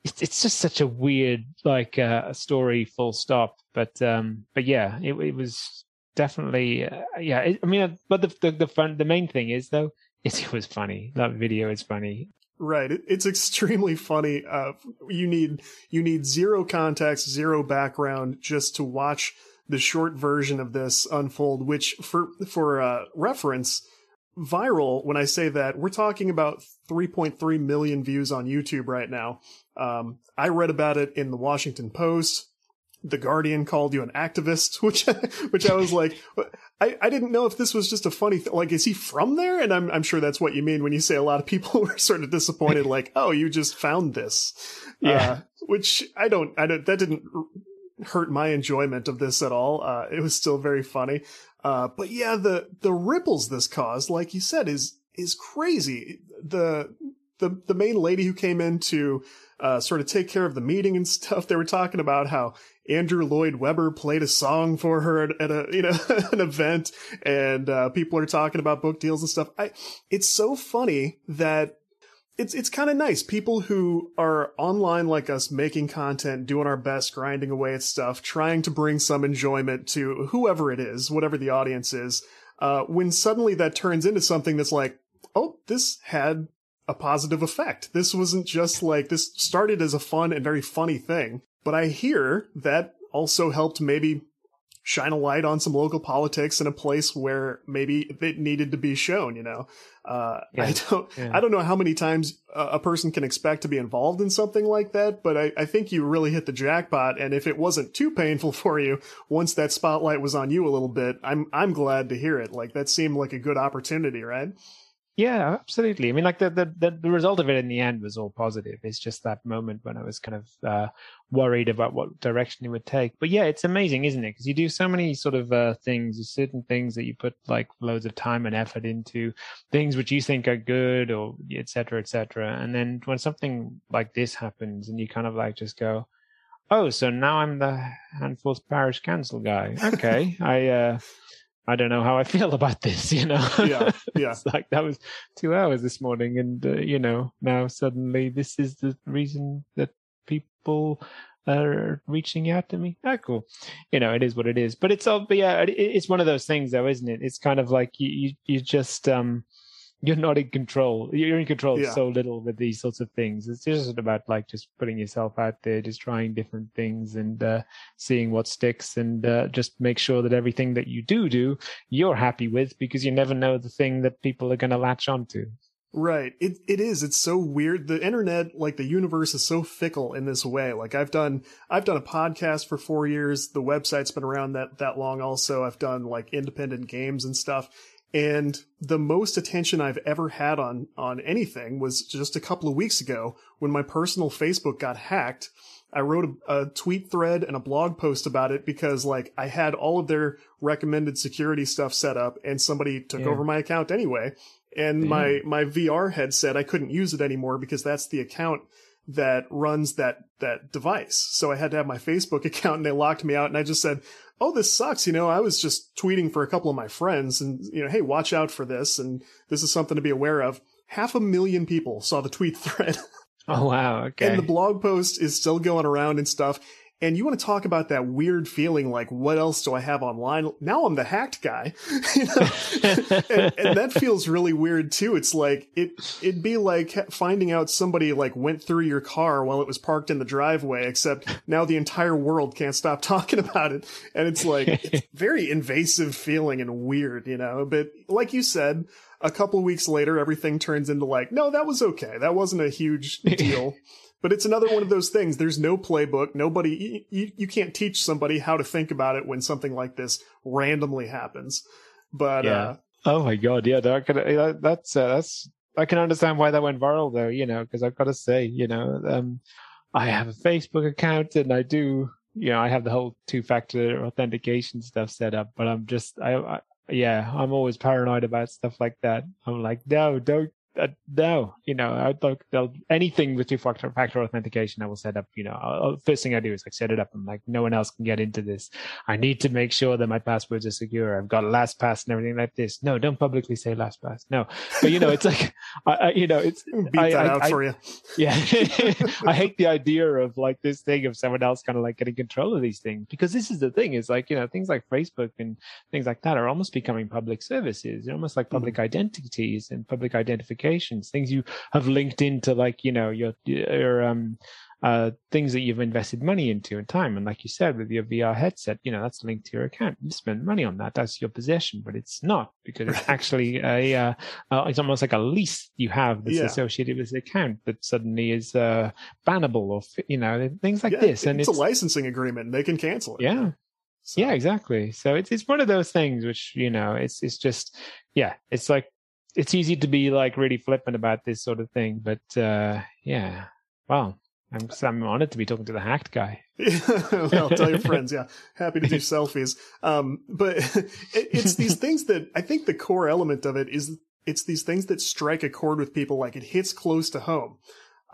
it's, it's just such a weird like uh story full stop. But um but yeah it, it was definitely uh, yeah it, i mean uh, but the, the the fun the main thing is though is it was funny. That video is funny Right. It's extremely funny. Uh, you need you need zero context, zero background, just to watch the short version of this unfold. Which, for for uh, reference, viral. When I say that, we're talking about 3.3 million views on YouTube right now. Um, I read about it in the Washington Post. The Guardian called you an activist, which which I was like, I, I didn't know if this was just a funny thing. Like, is he from there? And I'm I'm sure that's what you mean when you say a lot of people were sort of disappointed. like, oh, you just found this, Yeah. Uh, which I don't I don't that didn't hurt my enjoyment of this at all. Uh, it was still very funny. Uh, but yeah, the the ripples this caused, like you said, is is crazy. The the the main lady who came in to uh, sort of take care of the meeting and stuff. They were talking about how Andrew Lloyd Webber played a song for her at, a you know an event, and uh, people are talking about book deals and stuff. I it's so funny that it's it's kind of nice. People who are online like us, making content, doing our best, grinding away at stuff, trying to bring some enjoyment to whoever it is, whatever the audience is. Uh, when suddenly that turns into something that's like, oh, this had a positive effect. This wasn't just like this started as a fun and very funny thing, but I hear that also helped maybe shine a light on some local politics in a place where maybe it needed to be shown, you know. Uh, Yeah. I don't Yeah. I don't know how many times a, a person can expect to be involved in something like that, but I, I think you really hit the jackpot and if it wasn't too painful for you once that spotlight was on you a little bit, I'm I'm glad to hear it. Like that seemed like a good opportunity, right? Yeah, absolutely. I mean, like the, the the result of it in the end was all positive. It's just that moment when I was kind of uh, worried about what direction it would take. But yeah, it's amazing, isn't it? Because you do so many sort of uh, things, there's certain things that you put like loads of time and effort into, things which you think are good, or et cetera, et cetera. And then when something like this happens, and you kind of like just go, "Oh, so now I'm the Handforth Parish Council guy." Okay, I. uh I don't know how I feel about this, you know. Yeah, yeah. it's like that was two hours this morning, and uh, you know now suddenly this is the reason that people are reaching out to me. Ah, cool. You know, it is what it is. But it's all, but yeah, it, it's one of those things, though, isn't it? It's kind of like you, you, you just um, you're not in control. You're in control Yeah. so little with these sorts of things. It's just about like just putting yourself out there, just trying different things and uh, seeing what sticks, and uh, just make sure that everything that you do do, you're happy with, because you never know the thing that people are going to latch onto. Right. It it is. It's so weird. The internet, like the universe is so fickle in this way. Like I've done I've done a podcast for 4 years. The website's been around that that long also. I've done like independent games and stuff. And the most attention I've ever had on on anything was just a couple of weeks ago when my personal Facebook got hacked. I wrote a, a tweet thread and a blog post about it because like I had all of their recommended security stuff set up and somebody took Yeah. over my account anyway and my my VR headset I couldn't use it anymore because that's the account that runs that that device. So I had to have my Facebook account and they locked me out and I just said, "Oh, this sucks, you know, I was just tweeting for a couple of my friends and you know, hey, watch out for this and this is something to be aware of." Half a million people saw the tweet thread Oh wow, okay. and the blog post is still going around and stuff. And you want to talk about that weird feeling like, what else do I have online? Now I'm the hacked guy. You know? and, and that feels really weird too. It's like, it, it'd be like finding out somebody like went through your car while it was parked in the driveway, except now the entire world can't stop talking about it. And it's like, it's very invasive feeling and weird, you know, but like you said, a couple weeks later, everything turns into like, no, that was okay. That wasn't a huge deal. But it's another one of those things. There's no playbook. Nobody, you, you can't teach somebody how to think about it when something like this randomly happens. But, Yeah. uh, oh my god, yeah, that could, that's uh, that's I can understand why that went viral though, you know, because I've got to say, you know, um, I have a Facebook account and I do, you know, I have the whole two factor authentication stuff set up, but I'm just, I, I, yeah, I'm always paranoid about stuff like that. I'm like, no, don't uh, no, you know, I don't, they'll, anything with two factor, factor authentication, I will set up, you know, I'll, first thing I do is like set it up. I'm like, no one else can get into this. I need to make sure that my passwords are secure. I've got LastPass and everything like this. No, don't publicly say LastPass. No, but you know, it's like, I, I, you know, it's, beat I, that I, out for you. Yeah. I hate the idea of like this thing of someone else kind of like getting control of these things because this is the thing is like, you know, things like Facebook and things like that are almost becoming public services. They're almost like public mm-hmm. identities and public identification applications, things you have linked into like, you know, your, your, um, uh, things that you've invested money into and time. And like you said, with your VR headset, you know, that's linked to your account. You spend money on that. That's your possession, but it's not because it's actually a, uh, uh, it's almost like a lease you have that's yeah. associated with the account that suddenly is, uh, bannable or, you know, things like yeah, this. And it's, it's, a licensing agreement and they can cancel it. Yeah. So. Yeah, exactly. So it's, it's one of those things which, you know, it's, it's just, yeah, it's like it's easy to be like really flippant about this sort of thing, but uh, yeah, well, I'm I'm honored to be talking to the hacked guy. well, tell your friends. Yeah, happy to do selfies. Um, but it, it's these things that I think the core element of it is it's these things that strike a chord with people. Like it hits close to home.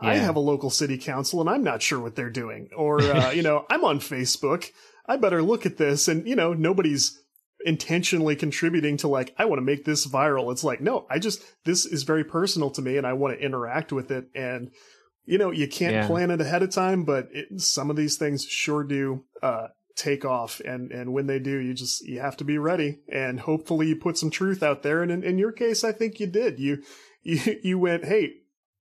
Yeah. I have a local city council and I'm not sure what they're doing. Or, uh, you know, I'm on Facebook. I better look at this. And, you know, nobody's intentionally contributing to like I want to make this viral. It's like no, I just this is very personal to me and I want to interact with it and you know, you can't yeah. plan it ahead of time, but it, some of these things sure do uh, take off and and when they do, you just you have to be ready and hopefully you put some truth out there and in, in your case I think you did. You you you went, "Hey,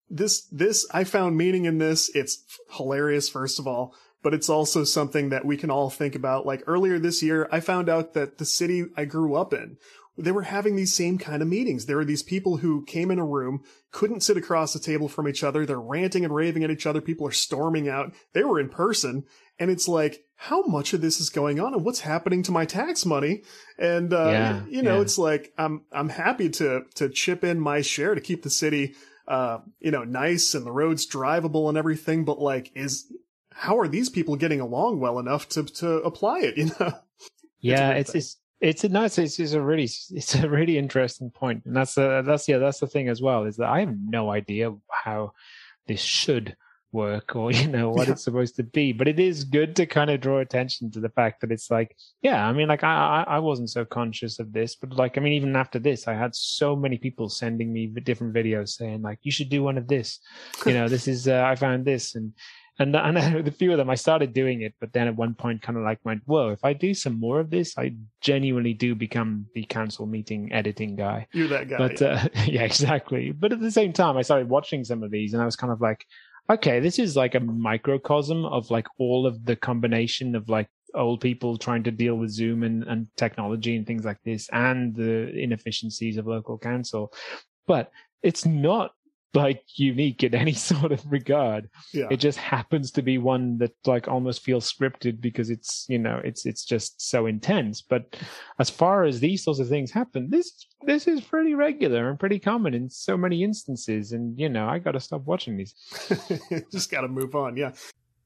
this this I found meaning in this. It's hilarious first of all but it's also something that we can all think about. Like earlier this year, I found out that the city I grew up in, they were having these same kind of meetings. There were these people who came in a room, couldn't sit across the table from each other. They're ranting and raving at each other. People are storming out. They were in person. And it's like, how much of this is going on and what's happening to my tax money? And, uh, yeah, you know, yeah. it's like, I'm, I'm happy to, to chip in my share to keep the city, uh, you know, nice and the roads drivable and everything. But like, is, how are these people getting along well enough to to apply it? You know. Yeah, it's it's it's a nice it's, it's a really it's a really interesting point and that's uh, that's yeah that's the thing as well is that i have no idea how this should work or you know what yeah. it's supposed to be but it is good to kind of draw attention to the fact that it's like yeah i mean like i i wasn't so conscious of this but like i mean even after this i had so many people sending me different videos saying like you should do one of this you know this is uh, i found this and and and the few of them I started doing it, but then at one point kind of like went, whoa, if I do some more of this, I genuinely do become the council meeting editing guy. You're that guy. But yeah. Uh, yeah, exactly. But at the same time, I started watching some of these, and I was kind of like, okay, this is like a microcosm of like all of the combination of like old people trying to deal with Zoom and, and technology and things like this, and the inefficiencies of local council. But it's not like unique in any sort of regard. Yeah. It just happens to be one that like almost feels scripted because it's, you know, it's it's just so intense. But as far as these sorts of things happen, this this is pretty regular and pretty common in so many instances. And you know, I gotta stop watching these. just gotta move on. Yeah.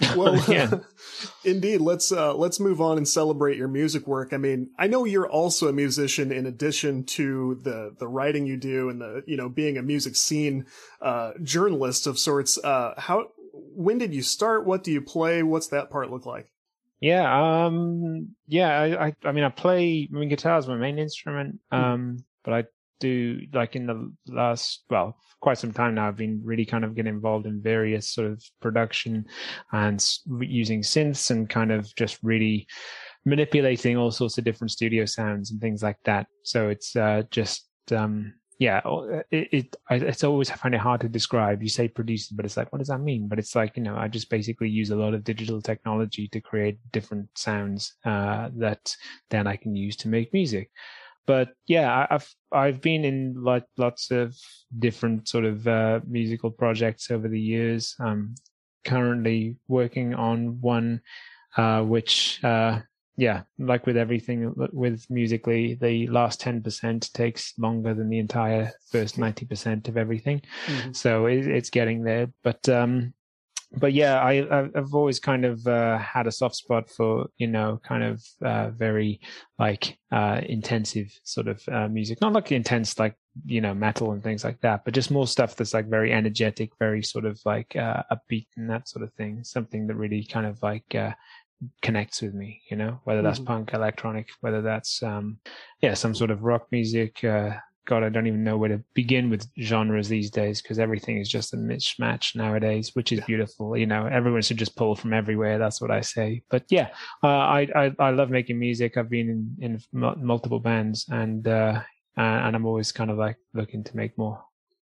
Well, yeah. indeed. Let's uh, let's move on and celebrate your music work. I mean, I know you're also a musician in addition to the the writing you do and the you know being a music scene uh, journalist of sorts. Uh, how when did you start? What do you play? What's that part look like? Yeah, um, yeah. I, I, I mean, I play. I mean, guitar is my main instrument, hmm. um, mm. but I do like in the last well quite some time now i've been really kind of getting involved in various sort of production and using synths and kind of just really manipulating all sorts of different studio sounds and things like that. So it's uh, just um, yeah it, it it's always I find it hard to describe. You say producing but it's like what does that mean? But it's like you know i just basically use a lot of digital technology to create different sounds uh, that then i can use to make music but yeah, I've I've been in like lots of different sort of uh, musical projects over the years. I'm currently working on one, uh, which uh, yeah, like with everything with musically, the last ten percent takes longer than the entire first ninety percent of everything. Mm-hmm. So it, it's getting there, but um, but yeah, I I've always kind of uh, had a soft spot for you know kind of uh, very like uh, intensive sort of uh, music, not like intense like you know metal and things like that, but just more stuff that's like very energetic, very sort of like uh, upbeat and that sort of thing. Something that really kind of like uh, connects with me, you know, whether that's mm-hmm. punk, electronic, whether that's um yeah some sort of rock music, uh, God, I don't even know where to begin with genres these days because everything is just a mismatch nowadays, which is beautiful. You know, everyone should just pull from everywhere. That's what I say. But yeah, uh, I, I, I love making music. I've been in, in multiple bands, and uh, and I'm always kind of like looking to make more.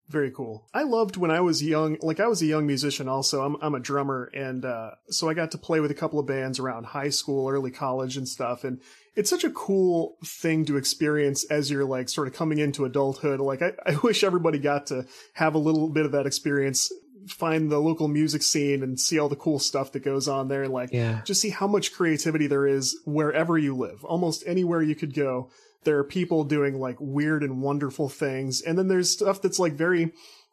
Very cool. I loved when I was young, like I was a young musician also. I'm I'm a drummer and uh, so I got to play with a couple of bands around high school, early college and stuff and it's such a cool thing to experience as you're like sort of coming into adulthood. Like I, I wish everybody got to have a little bit of that experience find the local music scene and see all the cool stuff that goes on there and like yeah. just see how much creativity there is wherever you live almost anywhere you could go there are people doing like weird and wonderful things. And then there's stuff that's like very,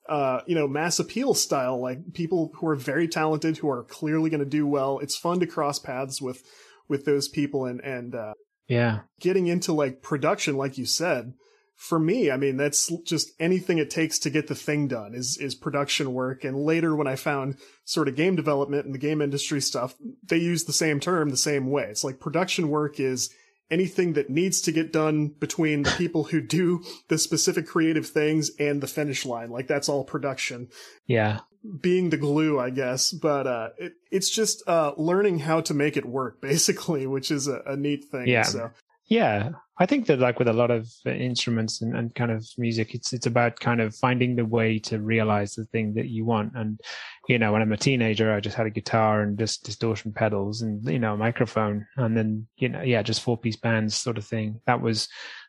uh, you know, mass appeal style, like people who are very talented, who are clearly going to do well. It's fun to cross paths with, with those people and, and, uh, yeah, getting into like production, like you said, for me, I mean, that's just anything it takes to get the thing done is, is production work. And later when I found sort of game development and the game industry stuff, they use the same term the same way. It's like production work is anything that needs to get done between the people who do the specific creative things and the finish line. Like that's all production. Yeah. Being the glue, I guess. But, uh, it, it's just, uh, learning how to make it work, basically, which is a, a neat thing. Yeah. So. Yeah, I think that like with a lot of uh, instruments and, and kind of music, it's it's about kind of finding the way to realize the thing that you want. And you know, when I'm a teenager, I just had a guitar and just distortion pedals and you know a microphone, and then you know, yeah, just four piece bands sort of thing. That was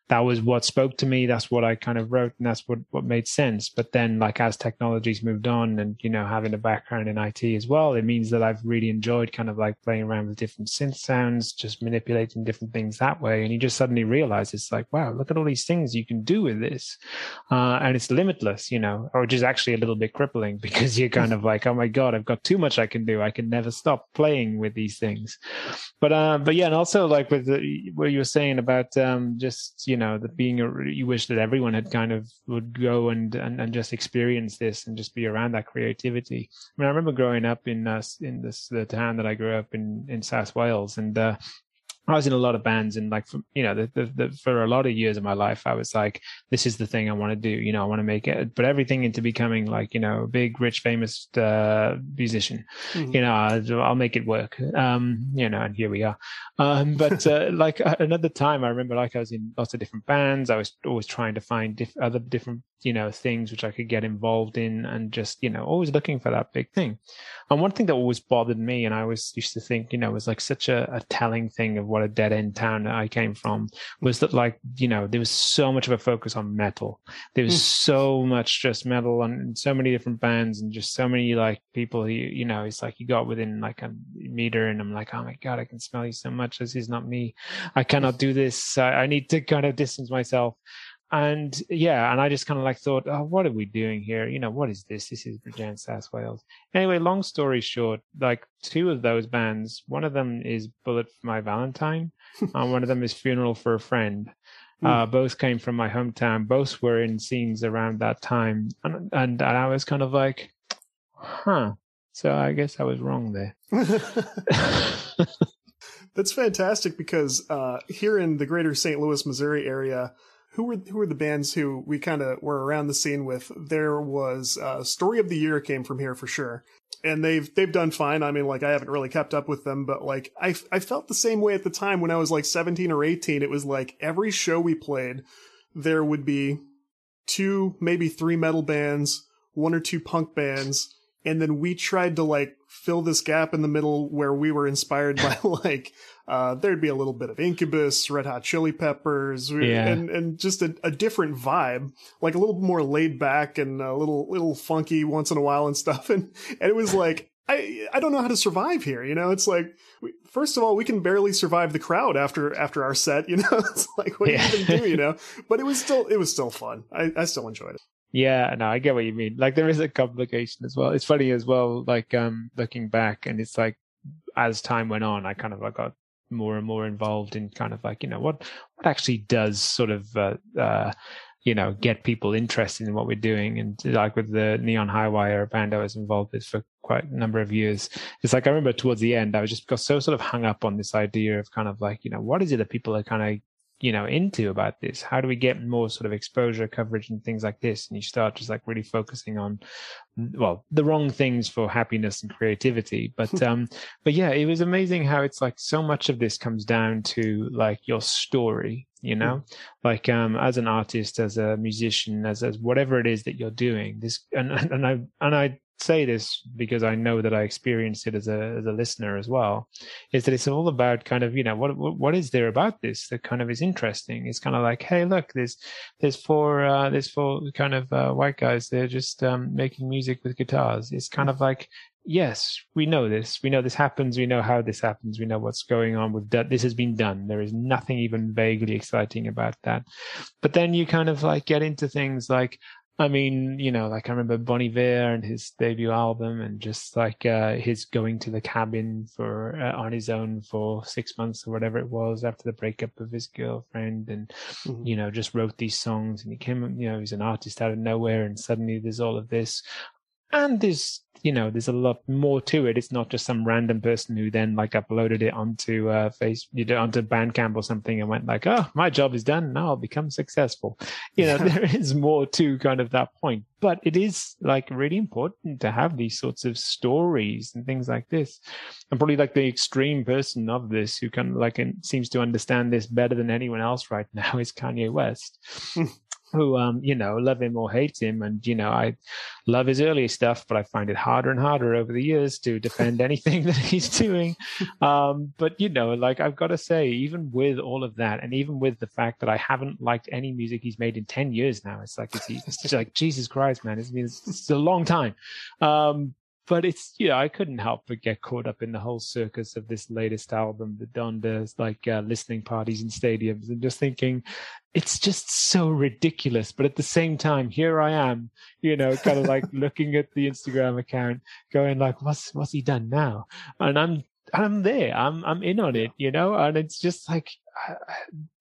that was what spoke to me. That's what I kind of wrote, and that's what what made sense. But then, like as technologies moved on, and you know, having a background in IT as well, it means that I've really enjoyed kind of like playing around with different synth sounds, just manipulating different things that way. And you just suddenly realize it's like, wow, look at all these things you can do with this, uh, and it's limitless, you know, or just actually a little bit crippling because you're kind of like, oh my god, I've got too much I can do. I can never stop playing with these things. But uh, but yeah, and also like with the, what you were saying about um, just you you know that being a you wish that everyone had kind of would go and, and and just experience this and just be around that creativity. I mean i remember growing up in uh, in this the town that i grew up in in south wales and uh I was in a lot of bands and like, you know, the, the, the, for a lot of years of my life, I was like, this is the thing I want to do. You know, I want to make it, but everything into becoming like, you know, a big, rich, famous, uh, musician, mm-hmm. you know, I'll, I'll, make it work. Um, you know, and here we are. Um, but, uh, like another time I remember like I was in lots of different bands. I was always trying to find diff- other different, you know, things which I could get involved in and just, you know, always looking for that big thing. And one thing that always bothered me, and I always used to think, you know, was like such a, a telling thing of what a dead end town that I came from was that like, you know, there was so much of a focus on metal. There was mm. so much just metal and so many different bands and just so many like people who, you know, it's like you got within like a meter and I'm like, oh my God, I can smell you so much. This is not me. I cannot do this. I, I need to kind of distance myself and yeah, and I just kind of like thought, oh, what are we doing here? You know, what is this? This is Bridgend South Wales. Anyway, long story short, like two of those bands, one of them is Bullet for My Valentine, and one of them is Funeral for a Friend. Mm. Uh, both came from my hometown. Both were in scenes around that time, and, and and I was kind of like, huh. So I guess I was wrong there. That's fantastic because uh, here in the greater St. Louis, Missouri area, who were who were the bands who we kind of were around the scene with? There was uh, Story of the Year came from here for sure, and they've they've done fine. I mean, like I haven't really kept up with them, but like I I felt the same way at the time when I was like seventeen or eighteen. It was like every show we played, there would be two, maybe three metal bands, one or two punk bands, and then we tried to like fill this gap in the middle where we were inspired by like uh, there'd be a little bit of Incubus, Red Hot Chili Peppers, Yeah. and and just a, a different vibe, like a little more laid back and a little little funky once in a while and stuff. And and it was like I I don't know how to survive here. You know, it's like we, first of all we can barely survive the crowd after after our set. You know, it's like what Yeah. do you even do? You know, but it was still it was still fun. I I still enjoyed it. Yeah, no, I get what you mean. Like there is a complication as well. It's funny as well, like um looking back and it's like as time went on, I kind of I got more and more involved in kind of like, you know, what what actually does sort of uh, uh you know, get people interested in what we're doing. And like with the Neon Highwire a band I was involved with for quite a number of years. It's like I remember towards the end I was just got so sort of hung up on this idea of kind of like, you know, what is it that people are kind of you know into about this? How do we get more sort of exposure coverage and things like this? And you start just like really focusing on well the wrong things for happiness and creativity. But um but yeah it was amazing how it's like so much of this comes down to like your story you know? Like um as an artist as a musician as as whatever it is that you're doing this and and i and i say this because I know that I experienced it as a as a listener as well, is that it's all about kind of you know what what, is there about this that kind of is interesting? It's kind of like hey look there's there's four uh, there's four kind of uh, white guys they're just um, making music with guitars. It's kind of like yes we know this. We know this happens. We know how this happens. We know what's going on. With that this has been done. There is nothing even vaguely exciting about that. But then you kind of like get into things like I mean, you know, like I remember Bon Iver and his debut album, and just like uh, his going to the cabin for uh, on his own for six months or whatever it was after the breakup of his girlfriend, and Mhm. you know, just wrote these songs, and he came, you know, he's an artist out of nowhere, and suddenly there's all of this, and there's you know there's a lot more to it. It's not just some random person who then like uploaded it onto uh face you know onto bandcamp or something and went like oh my job is done. Now i'll become successful. You know there is more to kind of that point. But it is like really important to have these sorts of stories and things like this. I'm probably like the extreme person of this who kind of like and seems to understand this better than anyone else right now is kanye west who um you know love him or hate him. And you know i love his early stuff but i find it harder and harder over the years to defend anything that he's doing. Um but you know like i've got to say even with all of that and even with the fact that i haven't liked any music he's made in 10 years now it's like it's, it's just like jesus christ man it's been it's a long time. Um but it's you know I couldn't help but get caught up in the whole circus of this latest album, the Donda's like uh, listening parties in stadiums, and just thinking it's just so ridiculous. But at the same time, here I am, you know, kind of like looking at the Instagram account, going like, what's what's he done now? And I'm I'm there, I'm I'm in on it, you know, and it's just like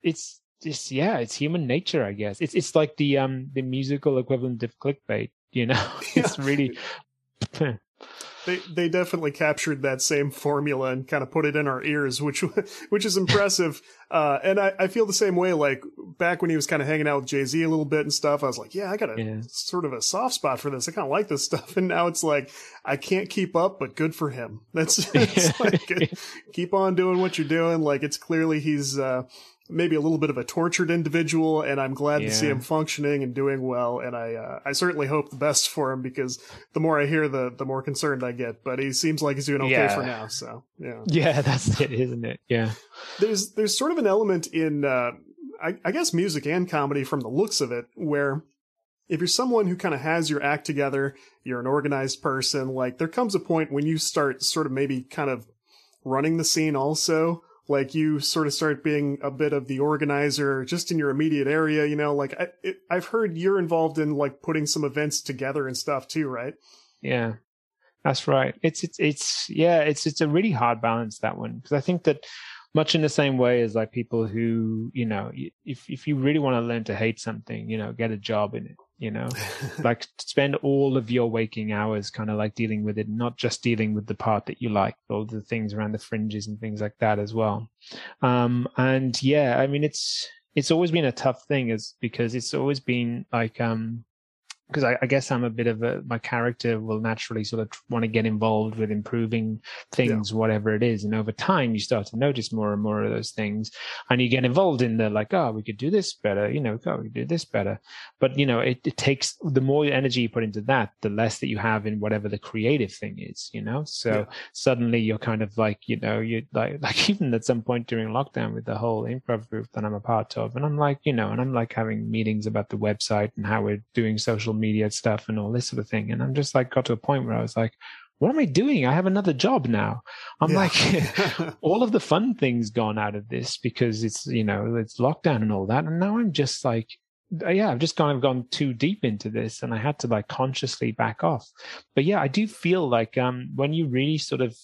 it's just yeah, it's human nature, I guess. It's it's like the um the musical equivalent of clickbait, you know. it's really. They they definitely captured that same formula and kind of put it in our ears, which which is impressive. Uh, and I, I feel the same way. Like back when he was kind of hanging out with Jay Z a little bit and stuff, I was like, yeah, I got a Yeah. sort of a soft spot for this. I kind of like this stuff. And now it's like I can't keep up, but good for him. That's like keep on doing what you're doing. Like it's clearly he's uh, maybe a little bit of a tortured individual, and I'm glad to see him functioning and doing well. And I uh, I certainly hope the best for him because the more I hear, the the more concerned I get. But he seems like he's doing okay Yeah. for now. So yeah, Yeah, that's it, isn't it? Yeah. there's there's sort of an element in uh, I, I guess music and comedy from the looks of it where if you're someone who kind of has your act together, you're an organized person, like there comes a point when you start sort of maybe kind of running the scene also. Like you sort of start being a bit of the organizer just in your immediate area, you know, like I, it, I've heard you're involved in like putting some events together and stuff too, right? Yeah. That's right. It's it's it's yeah, it's it's a really hard balance that one because I think that much in the same way as like people who, you know, if if you really want to learn to hate something, you know, get a job in it. You know? Like spend all of your waking hours kind of like dealing with it not just dealing with the part that you like all the things around the fringes and things like that as well. Um and yeah i mean it's it's always been a tough thing is because it's always been like um because I, I, guess I'm a bit of a my character will naturally sort of want to get involved with improving things, yeah. whatever it is. And over time, you start to notice more and more of those things, and you get involved in the like, oh, we could do this better, you know, oh, we could do this better. But you know, it, it takes the more energy you put into that, the less that you have in whatever the creative thing is, you know. So yeah. suddenly you're kind of like, you know, you like like even at some point during lockdown with the whole improv group that I'm a part of, and I'm like, you know, and I'm like having meetings about the website and how we're doing social media stuff and all this sort of thing. And I'm just like got to a point where I was like, what am I doing? I have another job now. I'm yeah. like, all of the fun things gone out of this because it's, you know, it's lockdown and all that. And now I'm just like, yeah, I've just kind of gone too deep into this and I had to like consciously back off. But yeah, I do feel like, um, when you really sort of,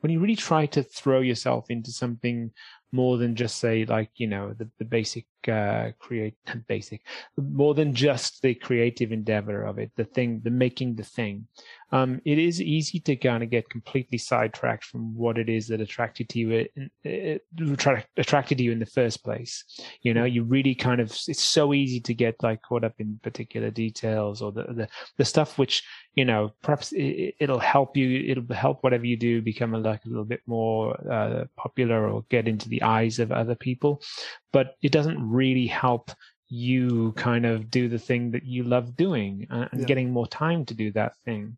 when you really try to throw yourself into something more than just say like you know the, the basic uh create basic more than just the creative endeavor of it the thing the making the thing. Um it is easy to kind of get completely sidetracked from what it is that attracted to you it, uh, attracted you in the first place. You know you really kind of it's so easy to get like caught up in particular details or the the, the stuff which you know perhaps it, will help you it'll help whatever you do become a, like a little bit more uh, popular or get into the eyes of other people. But it doesn't really help you kind of do the thing that you love doing and, yeah. getting more time to do that thing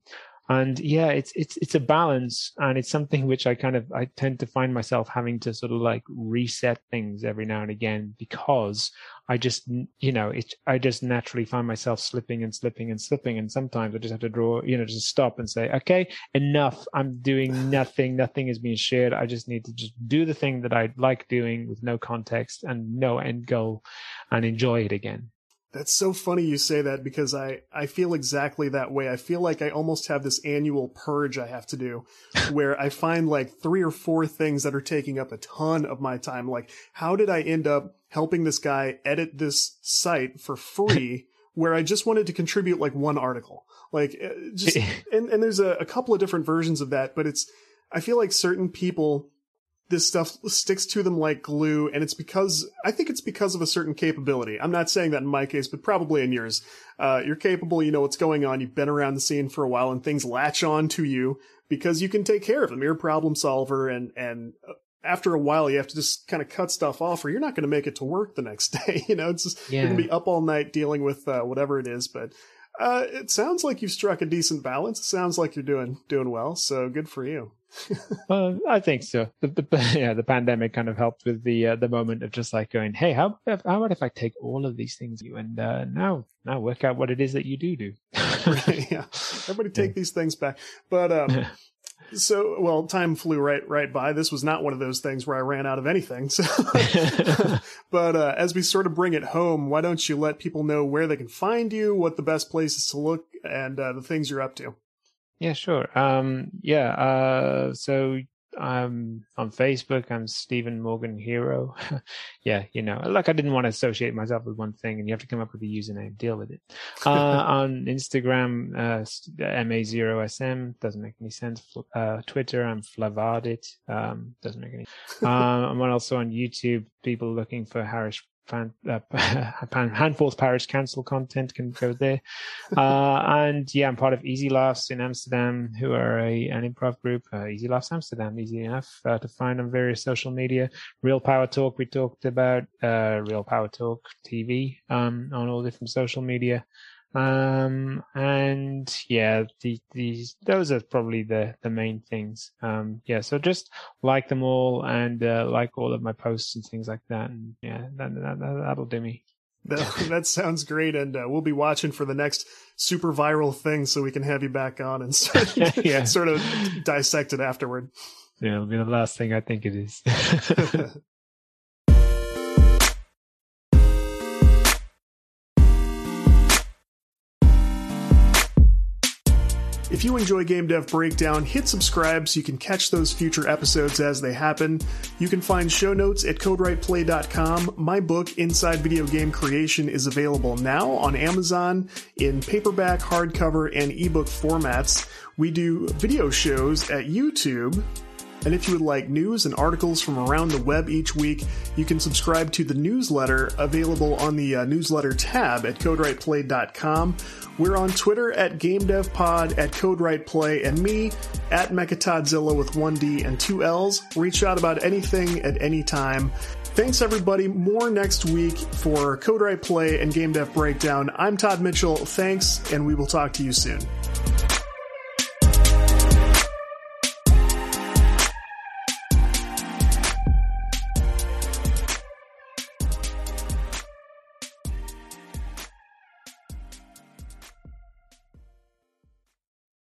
and yeah it's it's it's a balance and it's something which i kind of i tend to find myself having to sort of like reset things every now and again because i just you know it i just naturally find myself slipping and slipping and slipping and sometimes i just have to draw you know just stop and say okay enough i'm doing nothing nothing is being shared i just need to just do the thing that i like doing with no context and no end goal and enjoy it again that's so funny you say that because I, I feel exactly that way. I feel like I almost have this annual purge I have to do where I find like three or four things that are taking up a ton of my time. Like, how did I end up helping this guy edit this site for free where I just wanted to contribute like one article? Like, uh, just, and, and there's a, a couple of different versions of that, but it's, I feel like certain people this stuff sticks to them like glue and it's because i think it's because of a certain capability. I'm not saying that in my case but probably in yours. Uh, you're capable you know what's going on you've been around the scene for a while and things latch on to you because you can take care of them. You're a problem solver and and uh, after a while you have to just kind of cut stuff off or you're not going to make it to work the next day you know it's just yeah. you're going to be up all night dealing with uh, whatever it is but uh, it sounds like you've struck a decent balance. It sounds like you're doing doing well. So good for you. well, I think so. The, the, yeah, the pandemic kind of helped with the uh, the moment of just like going, hey, how how about if I take all of these things you and uh, now now work out what it is that you do do. yeah, everybody take yeah. these things back. But um, so well, time flew right right by. This was not one of those things where I ran out of anything. So, but uh, as we sort of bring it home, why don't you let people know where they can find you, what the best places to look, and uh, the things you're up to? Yeah, sure. Um, yeah. Uh, so I'm on Facebook. I'm Stephen Morgan Hero. yeah, you know, like I didn't want to associate myself with one thing, and you have to come up with a username. Deal with it. Uh, on Instagram, uh, ma0sm doesn't make any sense. Uh, Twitter, I'm Flavardit. Um, doesn't make any. Uh, I'm also on YouTube. People looking for Harris fan, uh, Handforth Parish Council content can go there. Uh, and yeah, I'm part of Easy Laughs in Amsterdam, who are a, an improv group. Uh, Easy Laughs Amsterdam, easy enough uh, to find on various social media. Real Power Talk, we talked about uh, Real Power Talk TV um, on all different social media. Um, and yeah, the, these, those are probably the, the main things. Um, yeah, so just like them all and, uh, like all of my posts and things like that. And yeah, that, that, that'll do me. That, that sounds great. And, uh, we'll be watching for the next super viral thing so we can have you back on and sort of, yeah. sort of dissect it afterward. Yeah, it'll be the last thing I think it is. If you enjoy Game Dev Breakdown, hit subscribe so you can catch those future episodes as they happen. You can find show notes at codewriteplay.com. My book, Inside Video Game Creation, is available now on Amazon in paperback, hardcover, and ebook formats. We do video shows at YouTube. And if you would like news and articles from around the web each week, you can subscribe to the newsletter available on the uh, newsletter tab at codewriteplay.com. We're on Twitter at GameDevPod, at CodeWritePlay, and me at Mechatodzilla with one D and two L's. Reach out about anything at any time. Thanks, everybody. More next week for Code Write Play and Game Dev Breakdown. I'm Todd Mitchell. Thanks, and we will talk to you soon.